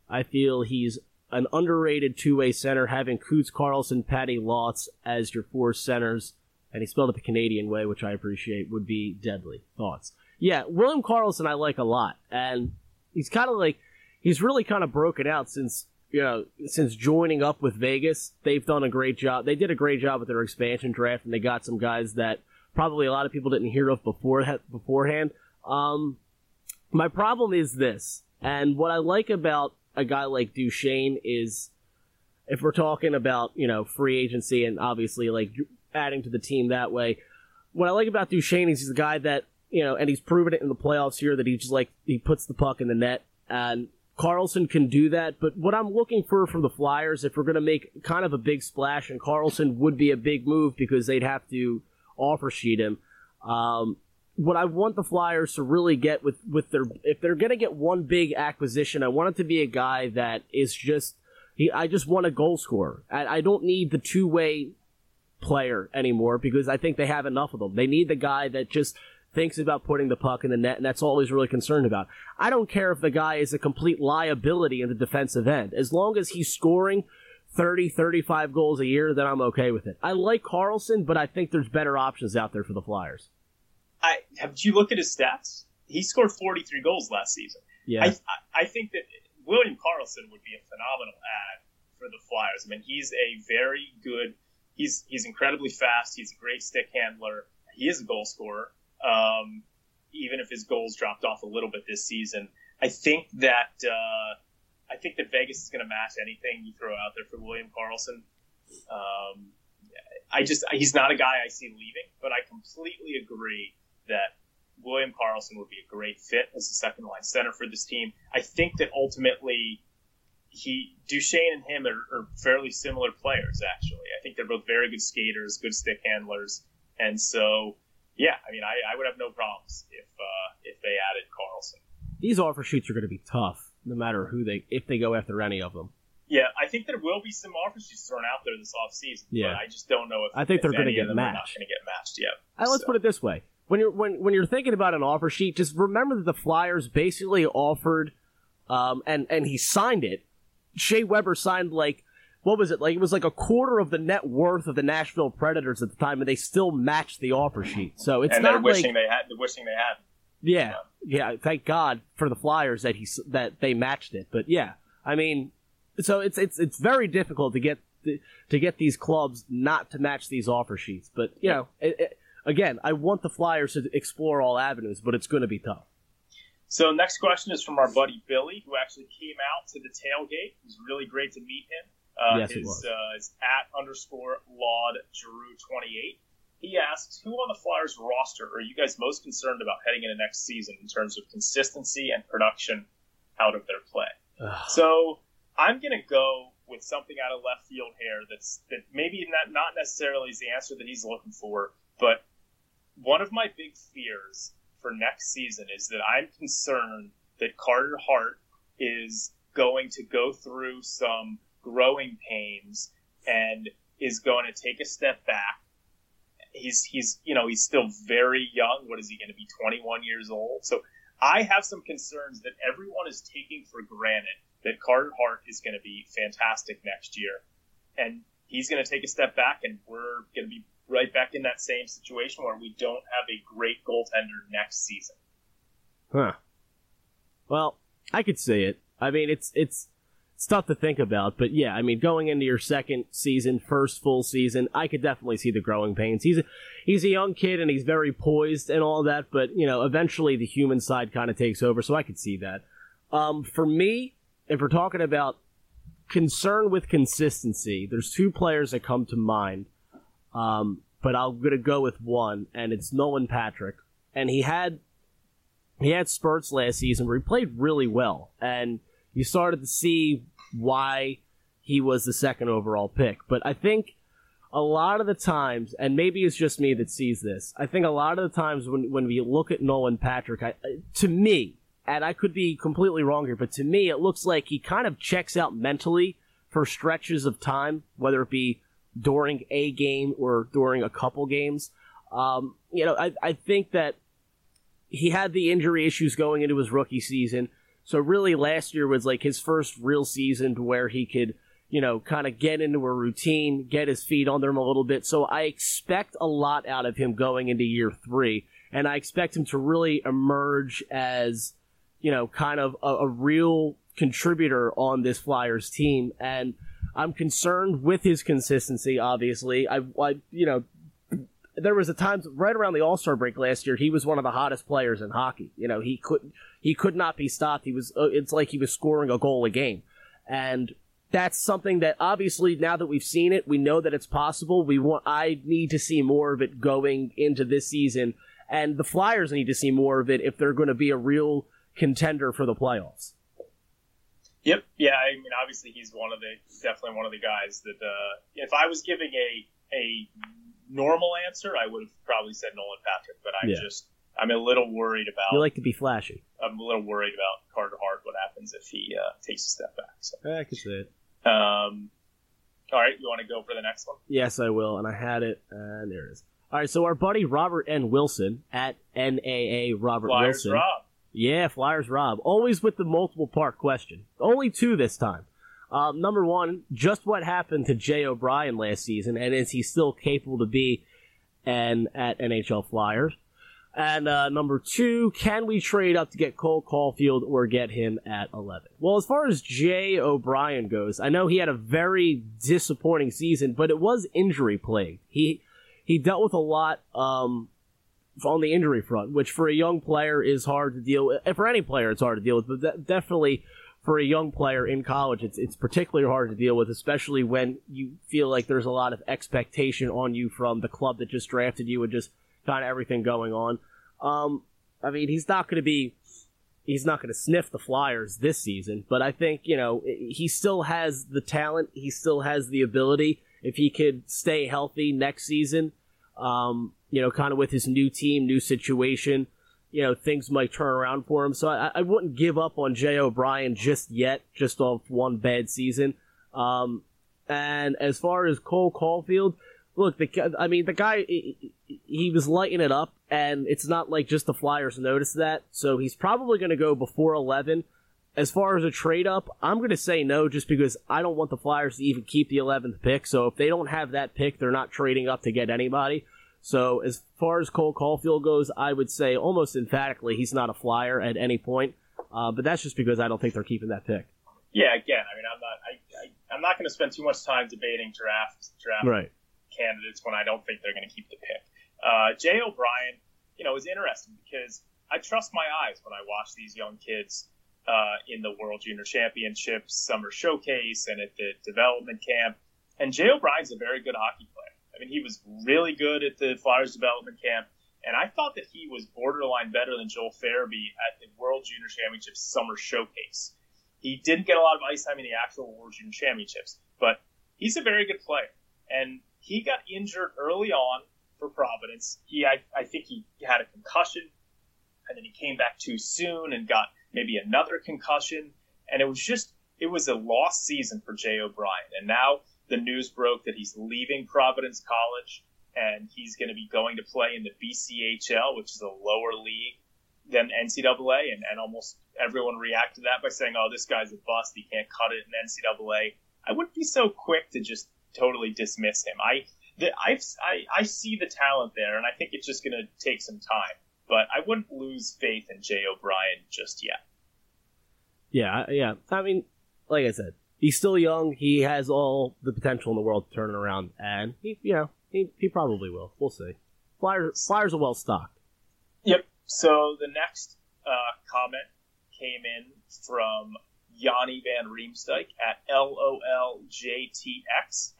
I feel he's an underrated two-way center, having Coots, Karlsson, Patty Lotz as your four centers, and he spelled it the Canadian way, which I appreciate, would be deadly. Thoughts? Yeah, William Karlsson I like a lot, and he's kind of like he's really kind of broken out since you know since joining up with Vegas. They've done a great job. They did a great job with their expansion draft, and they got some guys that probably a lot of people didn't hear of before beforehand. Um, my problem is this, and what I like about a guy like Duchene is if we're talking about, you know, free agency and obviously like adding to the team that way. What I like about Duchene is he's a guy that, you know, and he's proven it in the playoffs here that he just like, he puts the puck in the net and Karlsson can do that. But what I'm looking for from the Flyers, if we're going to make kind of a big splash and Karlsson would be a big move because they'd have to offer sheet him. Um, what I want the Flyers to really get with with their if they're gonna get one big acquisition, I want it to be a guy that is just he. I just want a goal scorer. I, I don't need the two way player anymore because I think they have enough of them. They need the guy that just thinks about putting the puck in the net, and that's all he's really concerned about. I don't care if the guy is a complete liability in the defensive end. As long as he's scoring 30, 35 goals a year, then I'm okay with it. I like Karlsson, but I think there's better options out there for the Flyers.
I have you looked at his stats? He scored 43 goals last season.
Yeah.
I, I think that William Karlsson would be a phenomenal add for the Flyers. I mean, he's a very good. He's he's incredibly fast. He's a great stick handler. He is a goal scorer. Um, even if his goals dropped off a little bit this season, I think that uh, I think that Vegas is going to match anything you throw out there for William Karlsson. Um, I just he's not a guy I see leaving, but I completely agree that William Karlsson would be a great fit as a second line center for this team. I think that ultimately he Duchene and him are, are, fairly similar players. Actually, I think they're both very good skaters, good stick handlers, and so yeah, I mean, I, I would have no problems if uh, if they added Karlsson.
These offer sheets are going to be tough, no matter who they if they go after any of them.
Yeah, I think there will be some offer sheets thrown out there this offseason. Yeah, I just don't know if
I think they're going to get matched.
Not Going to get matched, yet.
Right, let's
so.
put it this way: when you're when when you're thinking about an offer sheet, just remember that the Flyers basically offered, um, and and he signed it. Shea Weber signed like what was it like? It was like a quarter of the net worth of the Nashville Predators at the time, and they still matched the offer sheet. So it's
and
not
wishing
like
they had wishing they had.
Yeah, yeah. Thank God for the Flyers that he that they matched it. But yeah, I mean, so it's it's it's very difficult to get to get these clubs not to match these offer sheets. But you know, it, it, again, I want the Flyers to explore all avenues, but it's going to be tough.
So next question is from our buddy Billy, who actually came out to the tailgate. It was really great to meet him. Uh,
yes,
his,
it was.
Uh, is at underscore Laud Drew twenty eight. He asks, who on the Flyers roster are you guys most concerned about heading into next season in terms of consistency and production out of their play? so I'm gonna go with something out of left field here that's that maybe not not necessarily is the answer that he's looking for, but one of my big fears for next season is that I'm concerned that Carter Hart is going to go through some growing pains and is going to take a step back. He's he's you know he's still very young. What is he going to be? 21 years old. So I have some concerns that everyone is taking for granted that Carter Hart is going to be fantastic next year, and he's going to take a step back, and we're going to be right back in that same situation where we don't have a great goaltender next season.
Huh. Well, I could see it. I mean, it's it's it's tough to think about, but yeah, I mean, going into your second season, first full season, I could definitely see the growing pains. He's a, he's a young kid and he's very poised and all that, but you know, eventually the human side kind of takes over, so I could see that. Um, for me, if we're talking about concern with consistency, there's two players that come to mind. Um, but I'm gonna go with one, and it's Nolan Patrick. And he had he had spurts last season where he played really well, and you started to see why he was the second overall pick. But I think a lot of the times, and maybe it's just me that sees this. I think a lot of the times when when we look at Nolan Patrick, I, to me, and I could be completely wrong here, but to me, it looks like he kind of checks out mentally for stretches of time, whether it be during a game or during a couple games. Um, you know, I, I think that he had the injury issues going into his rookie season. So really last year was like his first real season to where he could, you know, kind of get into a routine, get his feet under him a little bit. So I expect a lot out of him going into year three. And I expect him to really emerge as, you know, kind of a, a real contributor on this Flyers team. And I'm concerned with his consistency, obviously. I, I you know, there was a time right around the All Star break last year. He was one of the hottest players in hockey. You know, he could he could not be stopped. He was uh, it's like he was scoring a goal a game, and that's something that obviously now that we've seen it, we know that it's possible. We want I need to see more of it going into this season, and the Flyers need to see more of it if they're going to be a real contender for the playoffs.
Yep. Yeah. I mean, obviously, he's one of the definitely one of the guys that uh, if I was giving a a normal answer, I would have probably said Nolan Patrick, but I'm yeah. just I'm a little worried about.
You like to be flashy.
I'm a little worried about Carter Hart. What happens if he uh, takes a step back? So.
I can see it.
Um, all right, you want to go for the next one?
Yes, I will, and I had it, and there it is. All right, so our buddy Robert N. Wilson at NAA Robert
Flyers
Wilson.
Rob.
Yeah, Flyers Rob. Always with the multiple part question. Only two this time. Um, number one, just what happened to Jay O'Brien last season, and is he still capable to be an at NHL Flyers? And uh, number two, can we trade up to get Cole Caufield or get him at 11? Well, as far as Jay O'Brien goes, I know he had a very disappointing season, but it was injury plagued. He he dealt with a lot um, on the injury front, which for a young player is hard to deal with. For any player, it's hard to deal with, but definitely for a young player in college, it's it's particularly hard to deal with, especially when you feel like there's a lot of expectation on you from the club that just drafted you and just kind of everything going on. Um, I mean, he's not going to be, he's not going to sniff the Flyers this season, but I think you know he still has the talent, he still has the ability. If he could stay healthy next season, um, you know, kind of with his new team, new situation you know, things might turn around for him. So I, I wouldn't give up on Jay O'Brien just yet, just off one bad season. Um, and as far as Cole Caufield, look, the, I mean, the guy, he, he was lighting it up, and it's not like just the Flyers noticed that. So he's probably going to go before 11. As far as a trade up, I'm going to say no just because I don't want the Flyers to even keep the 11th pick. So if they don't have that pick, they're not trading up to get anybody. So as far as Cole Caufield goes, I would say almost emphatically he's not a flyer at any point. Uh, but that's just because I don't think they're keeping that pick.
Yeah, again, I mean, I'm not, I, I, am not going to spend too much time debating draft draft
right.
candidates when I don't think they're going to keep the pick. Uh, Jay O'Brien, you know, is interesting because I trust my eyes when I watch these young kids uh, in the World Junior Championships, Summer Showcase, and at the development camp. And Jay O'Brien's a very good hockey player. I mean, he was really good at the Flyers development camp, and I thought that he was borderline better than Joel Farabee at the World Junior Championships Summer Showcase. He didn't get a lot of ice time in the actual World Junior Championships, but he's a very good player. And he got injured early on for Providence. He, I, I think he had a concussion, and then he came back too soon and got maybe another concussion. And it was just, it was a lost season for Jay O'Brien. And now the news broke that he's leaving Providence College and he's going to be going to play in the BCHL, which is a lower league than NCAA. And, and almost everyone reacted to that by saying, oh, this guy's a bust. He can't cut it in NCAA. I wouldn't be so quick to just totally dismiss him. I, the, i I, I see the talent there, and I think it's just going to take some time. But I wouldn't lose faith in Jay O'Brien just yet.
Yeah, yeah. I mean, like I said, he's still young. He has all the potential in the world to turn it around, and he, you know, he, he probably will. We'll see. Flyers, Flyers are well stocked.
Yep. So the next uh, comment came in from Yanni Van Riemsdyk at LOLJTX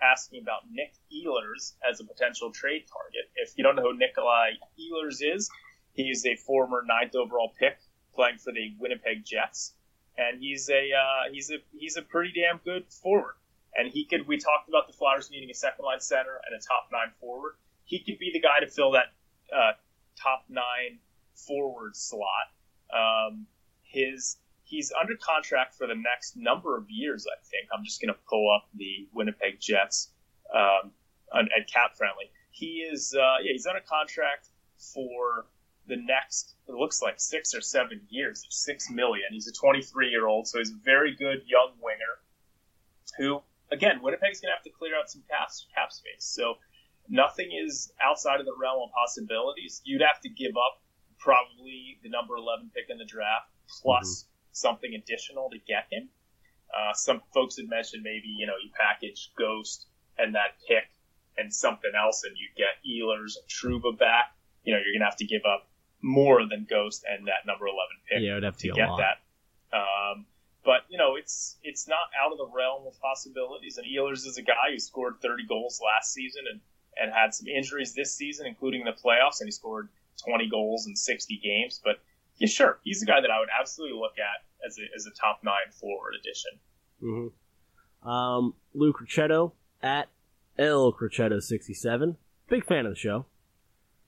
asking about Nick Ehlers as a potential trade target. If you don't know who Nikolai Ehlers is, he is a former ninth overall pick playing for the Winnipeg Jets and he's a uh, he's a he's a pretty damn good forward. and he could. We talked about the Flyers needing a second line center and a top nine forward. He could be the guy to fill that uh, top nine forward slot. Um, his he's under contract for the next number of years. I think I'm just going to pull up the Winnipeg Jets um, at Cap Friendly. He is uh, yeah he's under contract for the next it looks like six or seven years, six million. He's a 23 year old, so he's a very good young winger who again Winnipeg's going to have to clear out some cap cap space. So nothing is outside of the realm of possibilities. You'd have to give up probably the number 11 pick in the draft plus mm-hmm. something additional to get him. Uh, some folks had mentioned maybe, you know, you package Ghost and that pick and something else and you get Ehlers and Trouba back. You know, you're going to have to give up more than Ghost and that number 11 pick
yeah, it would have
to,
to
get that. Um, but you know, it's it's not out of the realm of possibilities. And Ehlers is a guy who scored 30 goals last season and and had some injuries this season, including the playoffs, and he scored 20 goals in 60 games. But yeah, sure, he's a guy that I would absolutely look at as a, as a top nine forward addition.
Mm-hmm. Um, Lou Crochetto at L Crochetto 67. Big fan of the show.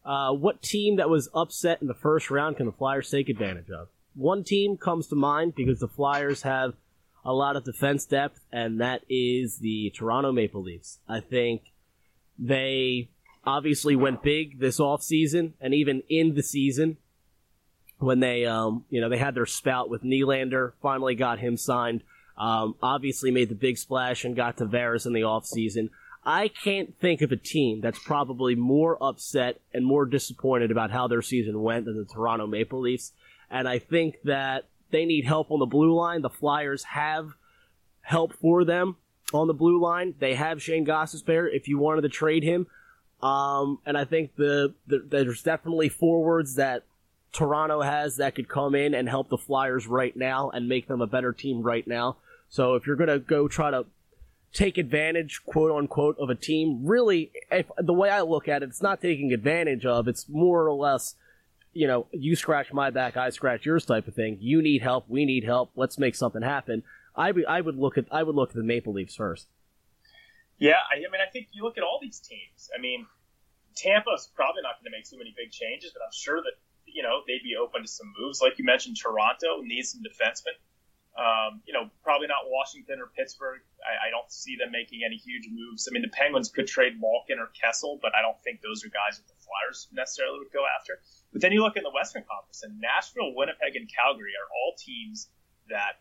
Uh, what team that was upset in the first round can the Flyers take advantage of? One team comes to mind because the Flyers have a lot of defense depth, and that is the Toronto Maple Leafs. I think they obviously went big this off season, and even in the season when they, um, you know, they had their spout with Nylander, finally got him signed. Um, obviously made the big splash and got Tavares in the off season. I can't think of a team that's probably more upset and more disappointed about how their season went than the Toronto Maple Leafs. And I think that they need help on the blue line. The Flyers have help for them on the blue line. They have Shane Gostisbehere if you wanted to trade him. Um, and I think the, the, there's definitely forwards that Toronto has that could come in and help the Flyers right now and make them a better team right now. So if you're going to go try to take advantage, quote unquote, of a team, really, if, the way I look at it, it's not taking advantage of. It's more or less, you know, you scratch my back, I scratch yours type of thing. You need help, we need help. Let's make something happen. I would I would look at I would look at the Maple Leafs first.
Yeah, I, I mean, I think you look at all these teams. I mean, Tampa's probably not going to make too many big changes, but I'm sure that you know they'd be open to some moves. Like you mentioned, Toronto needs some defensemen. Um, you know, probably not Washington or Pittsburgh. I, I, don't see them making any huge moves. I mean, the Penguins could trade Malkin or Kessel, but I don't think those are guys that the Flyers necessarily would go after. But then you look in the Western Conference, and Nashville, Winnipeg, and Calgary are all teams that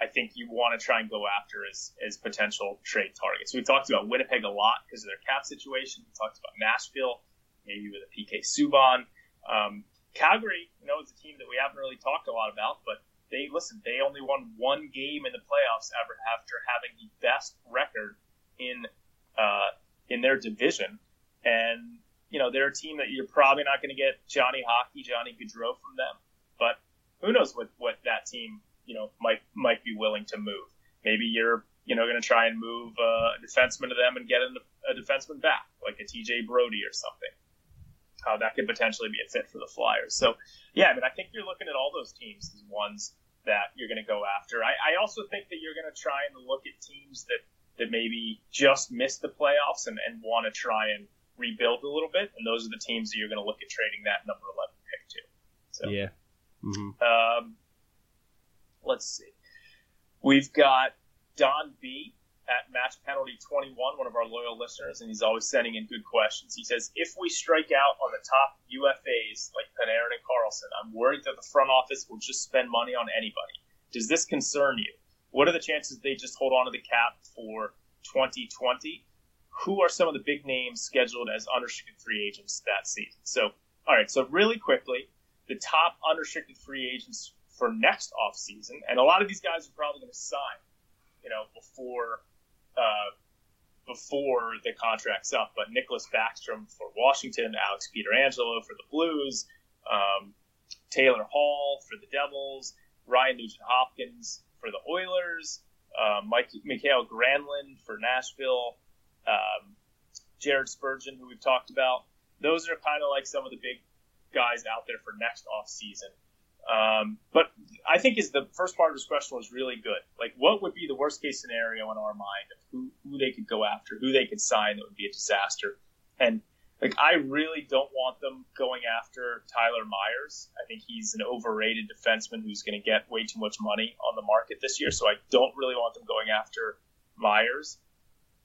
I think you want to try and go after as, as potential trade targets. We've talked about Winnipeg a lot because of their cap situation. We talked about Nashville, maybe with a PK Subban. Um, Calgary, you know, is a team that we haven't really talked a lot about, but they listen. They only won one game in the playoffs ever after having the best record in uh, in their division, and you know they're a team that you're probably not going to get Johnny Hockey, Johnny Gaudreau from them, but who knows what what that team you know might might be willing to move. Maybe you're you know going to try and move uh, a defenseman to them and get a, a defenseman back, like a TJ Brodie or something. Uh, that could potentially be a fit for the Flyers. So, yeah, I mean, I think you're looking at all those teams as ones that you're going to go after. I, I also think that you're going to try and look at teams that, that maybe just missed the playoffs and, and want to try and rebuild a little bit. And those are the teams that you're going to look at trading that number 11 pick to. So,
yeah. Mm-hmm.
Um, Let's see. We've got Don B at Match Penalty 21, one of our loyal listeners, and he's always sending in good questions. He says, If we strike out on the top UFAs like Panarin and Karlsson, I'm worried that the front office will just spend money on anybody. Does this concern you? What are the chances they just hold on to the cap for 2020? Who are some of the big names scheduled as unrestricted free agents that season? So, all right, so really quickly, the top unrestricted free agents for next off season, and a lot of these guys are probably going to sign, you know, before uh, before the contract's up. But Nicklas Backstrom for Washington, Alex Pietrangelo for the Blues, um, Taylor Hall for the Devils, Ryan Nugent Hopkins for the Oilers, uh, Mike Mikael Granlund for Nashville, um, Jared Spurgeon, who we've talked about. Those are kind of like some of the big guys out there for next off season. Um, but I think is the first part of his question was really good. Like, what would be the worst case scenario in our mind of who, who they could go after, who they could sign that would be a disaster? And like, I really don't want them going after Tyler Myers. I think he's an overrated defenseman who's going to get way too much money on the market this year. So I don't really want them going after Myers.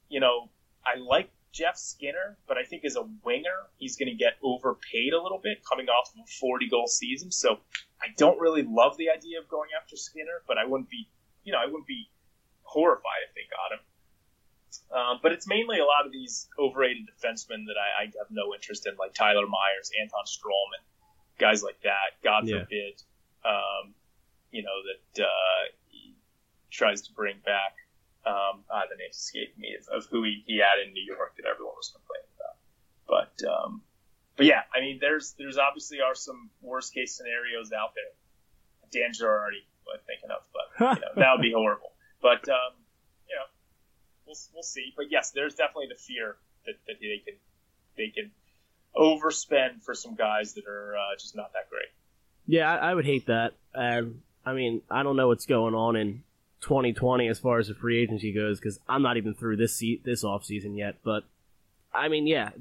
You know, I like Jeff Skinner, but I think as a winger, he's going to get overpaid a little bit coming off of a 40 goal season. So I don't really love the idea of going after Skinner, but I wouldn't be, you know, I wouldn't be horrified if they got him. Um, but it's mainly a lot of these overrated defensemen that I, I, have no interest in, like Tyler Myers, Anton Stralman, guys like that. God yeah. forbid, um, you know, that uh, he tries to bring back um, uh, the names escaped me of, of, who he, he had in New York that everyone was complaining about. But um, but yeah, I mean, there's there's obviously are some worst case scenarios out there. Dan Girardi, I'm thinking of, but you know, that would be horrible. But um, you know, we'll we'll see. But yes, there's definitely the fear that, that they can they can overspend for some guys that are uh, just not that great.
Yeah, I, I would hate that. Um, I mean, I don't know what's going on in 2020 as far as the free agency goes because I'm not even through this se- this off season yet. But I mean, yeah,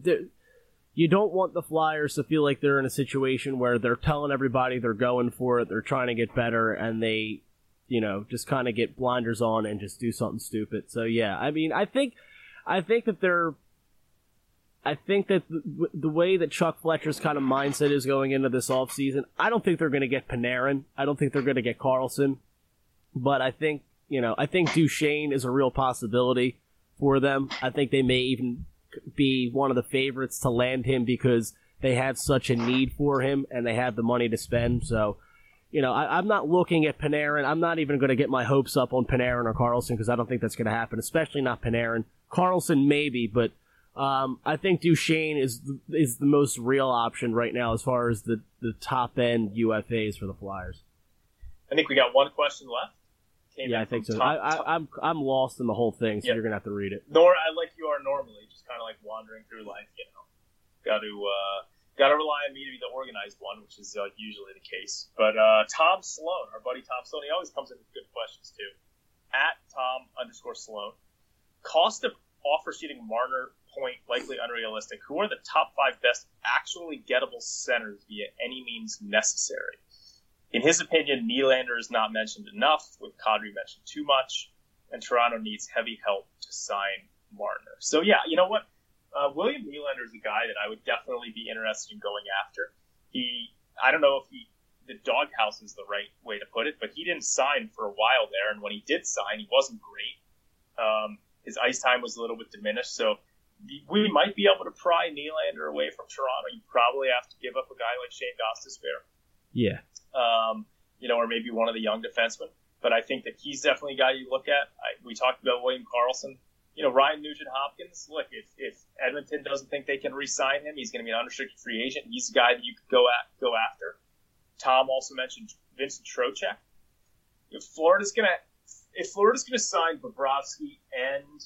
you don't want the Flyers to feel like they're in a situation where they're telling everybody they're going for it, they're trying to get better, and they, you know, just kind of get blinders on and just do something stupid. So yeah, I mean, I think, I think that they're. I think that the, the way that Chuck Fletcher's kind of mindset is going into this offseason, I don't think they're going to get Panarin. I don't think they're going to get Karlsson. But I think you know, I think Duchene is a real possibility for them. I think they may even be one of the favorites to land him because they have such a need for him and they have the money to spend. So, you know, I, am not looking at Panarin. I'm not even going to get my hopes up on Panarin or Karlsson because I don't think that's going to happen, especially not Panarin. Karlsson maybe, but um, I think Duchene is is the most real option right now as far as the, the top end UFAs for the Flyers.
I think we got one question left
came yeah, I think so. Top, I, I, am I'm, I'm lost in the whole thing, so yep. you're gonna have to read it.
Nor I like you are normally, just kind of like wandering through life. You know, got to uh, got to rely on me to be the organized one, which is uh, usually the case. But uh, Tom Sloan, our buddy Tom Sloan, he always comes in with good questions too. At Tom underscore Sloan, cost of offer sheeting Marner point likely unrealistic. Who are the top five best actually gettable centers via any means necessary? In his opinion, Nylander is not mentioned enough, with Kadri mentioned too much, and Toronto needs heavy help to sign Marner. So yeah, you know what? Uh, William Nylander is a guy that I would definitely be interested in going after. He, I don't know if he, the doghouse is the right way to put it, but he didn't sign for a while there, and when he did sign, he wasn't great. Um, his ice time was a little bit diminished, so we might be able to pry Nylander away from Toronto. You probably have to give up a guy like Shane Gostisbehere.
Yeah
um, you know, or maybe one of the young defensemen. But I think that he's definitely a guy you look at. I, we talked about William Karlsson. You know, Ryan Nugent Hopkins. Look, if, if Edmonton doesn't think they can re-sign him, he's going to be an unrestricted free agent. He's a guy that you could go at go after. Tom also mentioned Vincent Trocheck. If Florida's going to if Florida's going to sign Bobrovsky and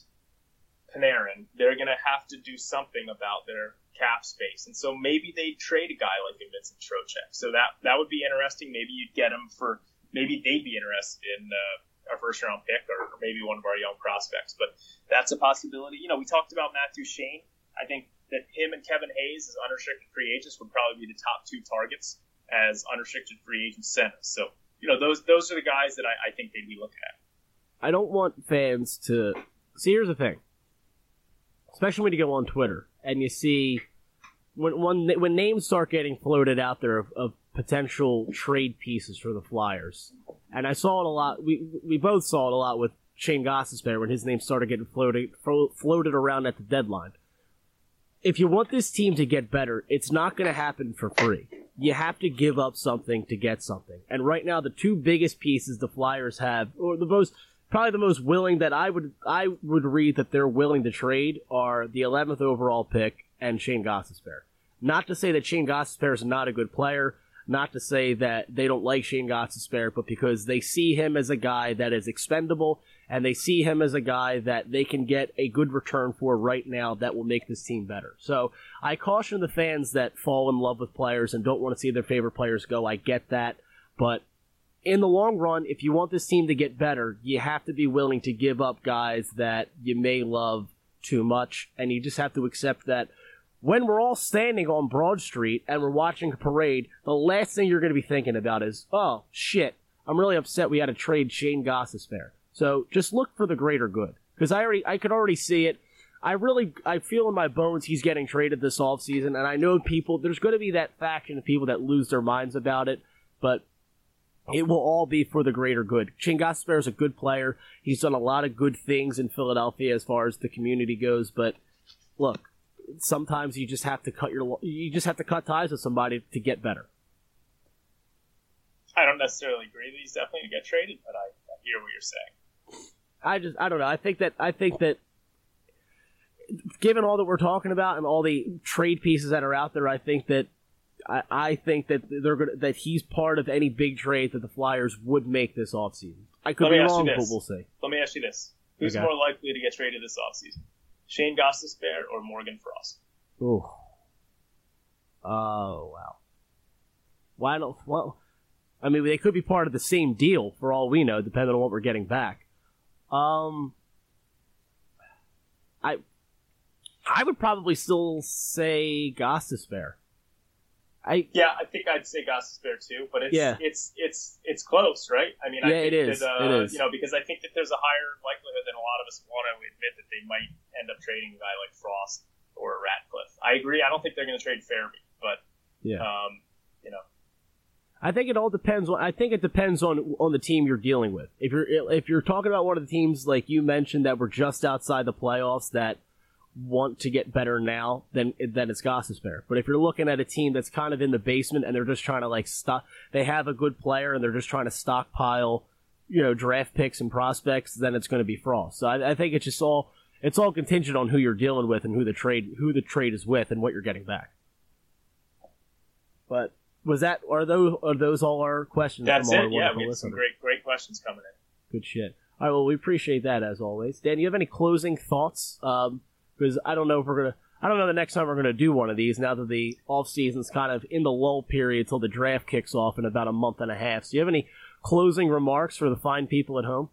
Panarin, they're going to have to do something about their cap space. And so maybe they trade a guy like Vincent Trocheck. So that that would be interesting. Maybe you'd get him for maybe they'd be interested in uh, a first round pick or, or, maybe one of our young prospects. But that's a possibility. You know, we talked about Matt Duchene. I think that him and Kevin Hayes as unrestricted free agents would probably be the top two targets as unrestricted free agent centers. So you know, those those are the guys that I, I think they'd be looking at.
I don't want fans to see. Here's the thing, especially when you go on Twitter and you see when when when names start getting floated out there of, of potential trade pieces for the Flyers, and I saw it a lot. We we both saw it a lot with Shane Gostisbehere when his name started getting floated floated around at the deadline. If you want this team to get better, it's not going to happen for free. You have to give up something to get something. And right now, the two biggest pieces the Flyers have, or the most probably the most willing that I would I would read that they're willing to trade are the 11th overall pick and Shane Gostisbehere. Not to say that Shane Gostisbehere is not a good player, not to say that they don't like Shane Gostisbehere, but because they see him as a guy that is expendable and they see him as a guy that they can get a good return for right now that will make this team better. So I caution the fans that fall in love with players and don't want to see their favorite players go. I get that. But in the long run, if you want this team to get better, you have to be willing to give up guys that you may love too much, and you just have to accept that when we're all standing on Broad Street and we're watching a parade, the last thing you're going to be thinking about is, oh shit, I'm really upset we had to trade Shane Gostisbehere. So just look for the greater good because I already I could already see it. I really I feel in my bones he's getting traded this offseason, and I know people there's going to be that faction of people that lose their minds about it, but it will all be for the greater good. Shane Gostisbehere is a good player. He's done a lot of good things in Philadelphia as far as the community goes, but look, sometimes you just have to cut your you just have to cut ties with somebody to get better.
I don't necessarily agree that he's definitely going to get traded, but I, I hear what you're saying.
I just I don't know. I think that I think that given all that we're talking about and all the trade pieces that are out there, I think that I, I think that they're gonna that he's part of any big trade that the Flyers would make this offseason. I could
Let
be wrong, but we'll see.
Let me ask you this: Who's
Okay.
more likely to get traded this offseason? Shane Gostisbehere or Morgan Frost?
Ooh. Oh wow. Why don't well? I mean, they could be part of the same deal for all we know, depending on what we're getting back. Um, I, I would probably still say Goss Gostisbehere. I
Yeah, I think I'd say Gostisbehere too, but it's
Yeah.
it's it's it's close, right? I mean, I
Yeah,
think
it is.
That, uh,
It is.
You know, because I think that there's a higher likelihood than a lot of us want to admit that they might end up trading a guy like Frost or Ratcliffe. I agree. I don't think they're going to trade Farabee, but
yeah.
um, you know,
I think it all depends on. I think it depends on on the team you're dealing with. If you're if you're talking about one of the teams like you mentioned that were just outside the playoffs that want to get better now, then then it's Gostisbehere. But if you're looking at a team that's kind of in the basement and they're just trying to like stock, they have a good player and they're just trying to stockpile, you know, draft picks and prospects, then it's going to be Frost. So I, I think it's just all it's all contingent on who you're dealing with and who the trade who the trade is with and what you're getting back. But was that are those are those all our questions?
that's
from our
it. Yeah, we had some great great questions coming in.
Good shit. All right, well, we appreciate that as always. Dan, you have any closing thoughts? Um, because I don't know if we're gonna, I don't know the next time we're gonna do one of these. Now that the off season's kind of in the lull period till the draft kicks off in about a month and a half. So, you have any closing remarks for the fine people at home?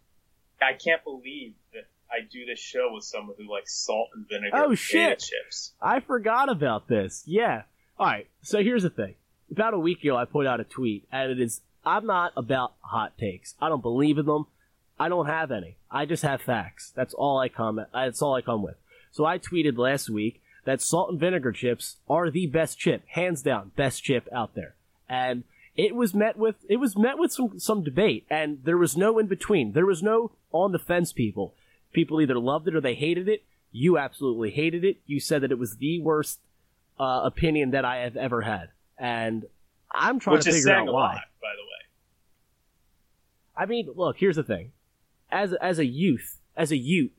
I can't believe that I do this show with someone who likes salt and vinegar
Oh, shit.
chips.
I forgot about this. Yeah. All right. So here's the thing. About a week ago, I put out a tweet, and it is I'm not about hot takes. I don't believe in them. I don't have any. I just have facts. That's all I come. That's all I come with. So I tweeted last week that salt and vinegar chips are the best chip, hands down, best chip out there, and it was met with it was met with some some debate, and there was no in between. There was no on the fence people. People either loved it or they hated it. You absolutely hated it. You said that it was the worst uh, opinion that I have ever had, and I'm trying
Which
to figure out why.
lot, by the way.
I mean, look, here's the thing. As as a youth, as a youth,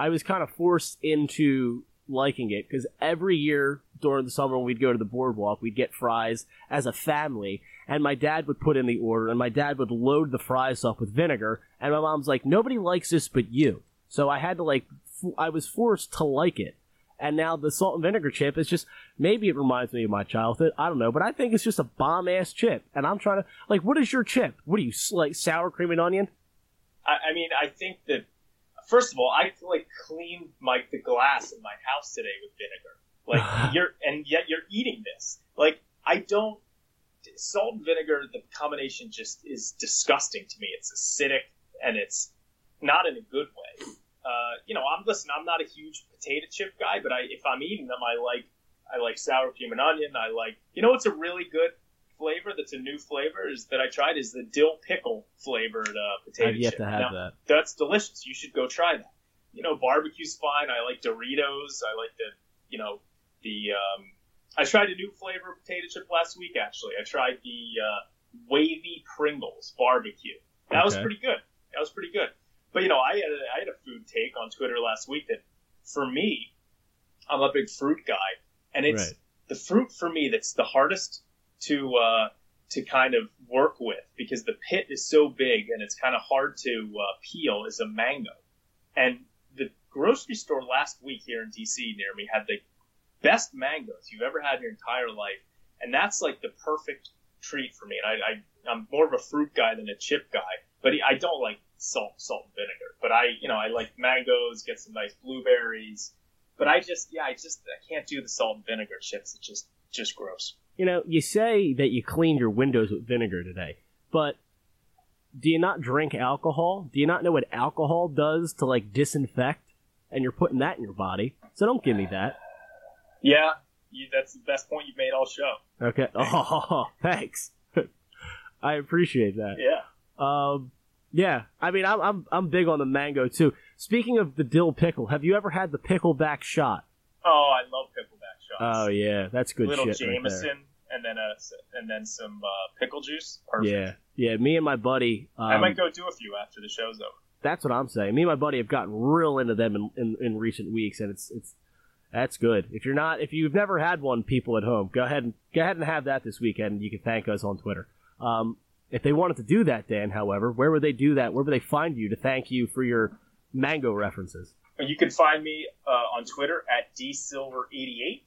I was kind of forced into liking it because every year during the summer when we'd go to the boardwalk, we'd get fries as a family, and my dad would put in the order, and my dad would load the fries up with vinegar, and my mom's like, nobody likes this but you. So I had to like, f- I was forced to like it. And now the salt and vinegar chip is just maybe it reminds me of my childhood. I don't know, but I think it's just a bomb ass chip. And I'm trying to like, what is your chip? What are you like sour cream and onion?
I, I mean, I think that first of all, I like cleaned my the glass in my house today with vinegar. Like you're, and yet you're eating this. Like I don't. Salt and vinegar, the combination just is disgusting to me. It's acidic and it's not in a good way. Uh, you know, I'm listen. I'm not a huge potato chip guy, but I if I'm eating them, I like I like sour cream and onion. I like you know it's a really good flavor that's a new flavor is that I tried is the dill pickle flavored uh, potato
I've yet
chip.
to have
Now,
that.
that's delicious. You should go try that. You know, barbecue's fine. I like Doritos. I like the, you know, the. Um, I tried a new flavor of potato chip last week. Actually, I tried the uh, wavy Pringles barbecue. That was pretty good. That was pretty good. But you know, I had a, I had a food take on Twitter last week that, for me, I'm a big fruit guy, and it's
Right.
the fruit for me that's the hardest to uh, to kind of work with because the pit is so big and it's kind of hard to uh, peel is a mango. And the grocery store last week here in DC near me had the best mangoes you've ever had in your entire life, and that's like the perfect treat for me. And I, I I'm more of a fruit guy than a chip guy, but I don't like salt, salt and vinegar. But I, you know, I like mangoes, get some nice blueberries. But I just, yeah, I just I can't do the salt and vinegar chips. It's just just gross.
You know, you say that you cleaned your windows with vinegar today, but do you not drink alcohol? Do you not know what alcohol does to like disinfect? And you're putting that in your body. So don't give me that.
Yeah, you, that's the best point you've made all show.
Okay. Oh, thanks. I appreciate that.
Yeah.
Um, yeah. I mean, I'm I'm I'm big on the mango too. Speaking of the dill pickle, have you ever had the pickleback shot?
Oh, I love pickleback shots.
Oh yeah, that's good
Little
shit. right
Jameson
there.
And then a and then some uh, pickle juice. Perfect.
Yeah, yeah. Me and my buddy. Um,
I might go do a few after the show's over.
That's what I'm saying. Me and my buddy have gotten real into them in, in, in recent weeks, and it's it's that's good. If you're not, if you've never had one, people at home, go ahead and go ahead and have that this weekend. You can thank us on Twitter. Um, if they wanted to do that, Dan, however, where would they do that? Where would they find you to thank you for your mango references?
You can find me uh, on Twitter at dsilver88,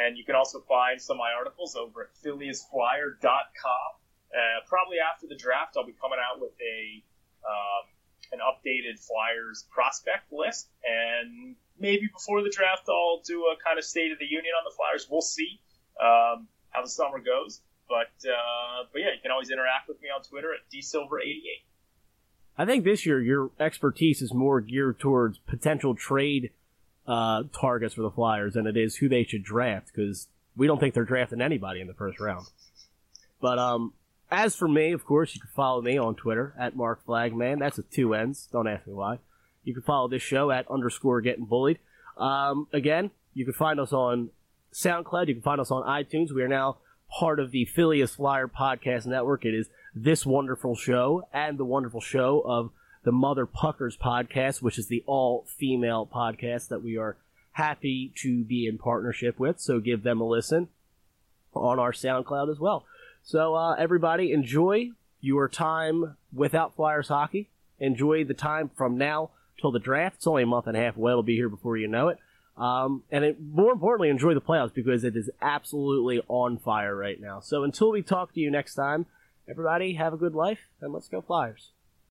and you can also find some of my articles over at philliesflyer.com. Uh, probably after the draft, I'll be coming out with a um, an updated Flyers prospect list, and maybe before the draft, I'll do a kind of state of the union on the Flyers. We'll see um, how the summer goes, but uh, but yeah, you can always interact with me on Twitter at dsilver88.
I think this year your expertise is more geared towards potential trade uh, targets for the Flyers than it is who they should draft because we don't think they're drafting anybody in the first round. But um, as for me, of course, you can follow me on Twitter at Mark Flagman. That's with two N's. Don't ask me why. You can follow this show at underscore getting bullied. Um, again, you can find us on SoundCloud. You can find us on iTunes. We are now part of the Phileas Flyer Podcast Network. It is this wonderful show and the wonderful show of the Mother Puckers podcast, which is the all female podcast that we are happy to be in partnership with. So give them a listen on our SoundCloud as well. So uh, everybody enjoy your time without Flyers hockey. Enjoy the time from now till the draft. It's only a month and a half away. It'll be here before you know it. Um, and it, more importantly, enjoy the playoffs because it is absolutely on fire right now. So until we talk to you next time, everybody have a good life and let's go Flyers.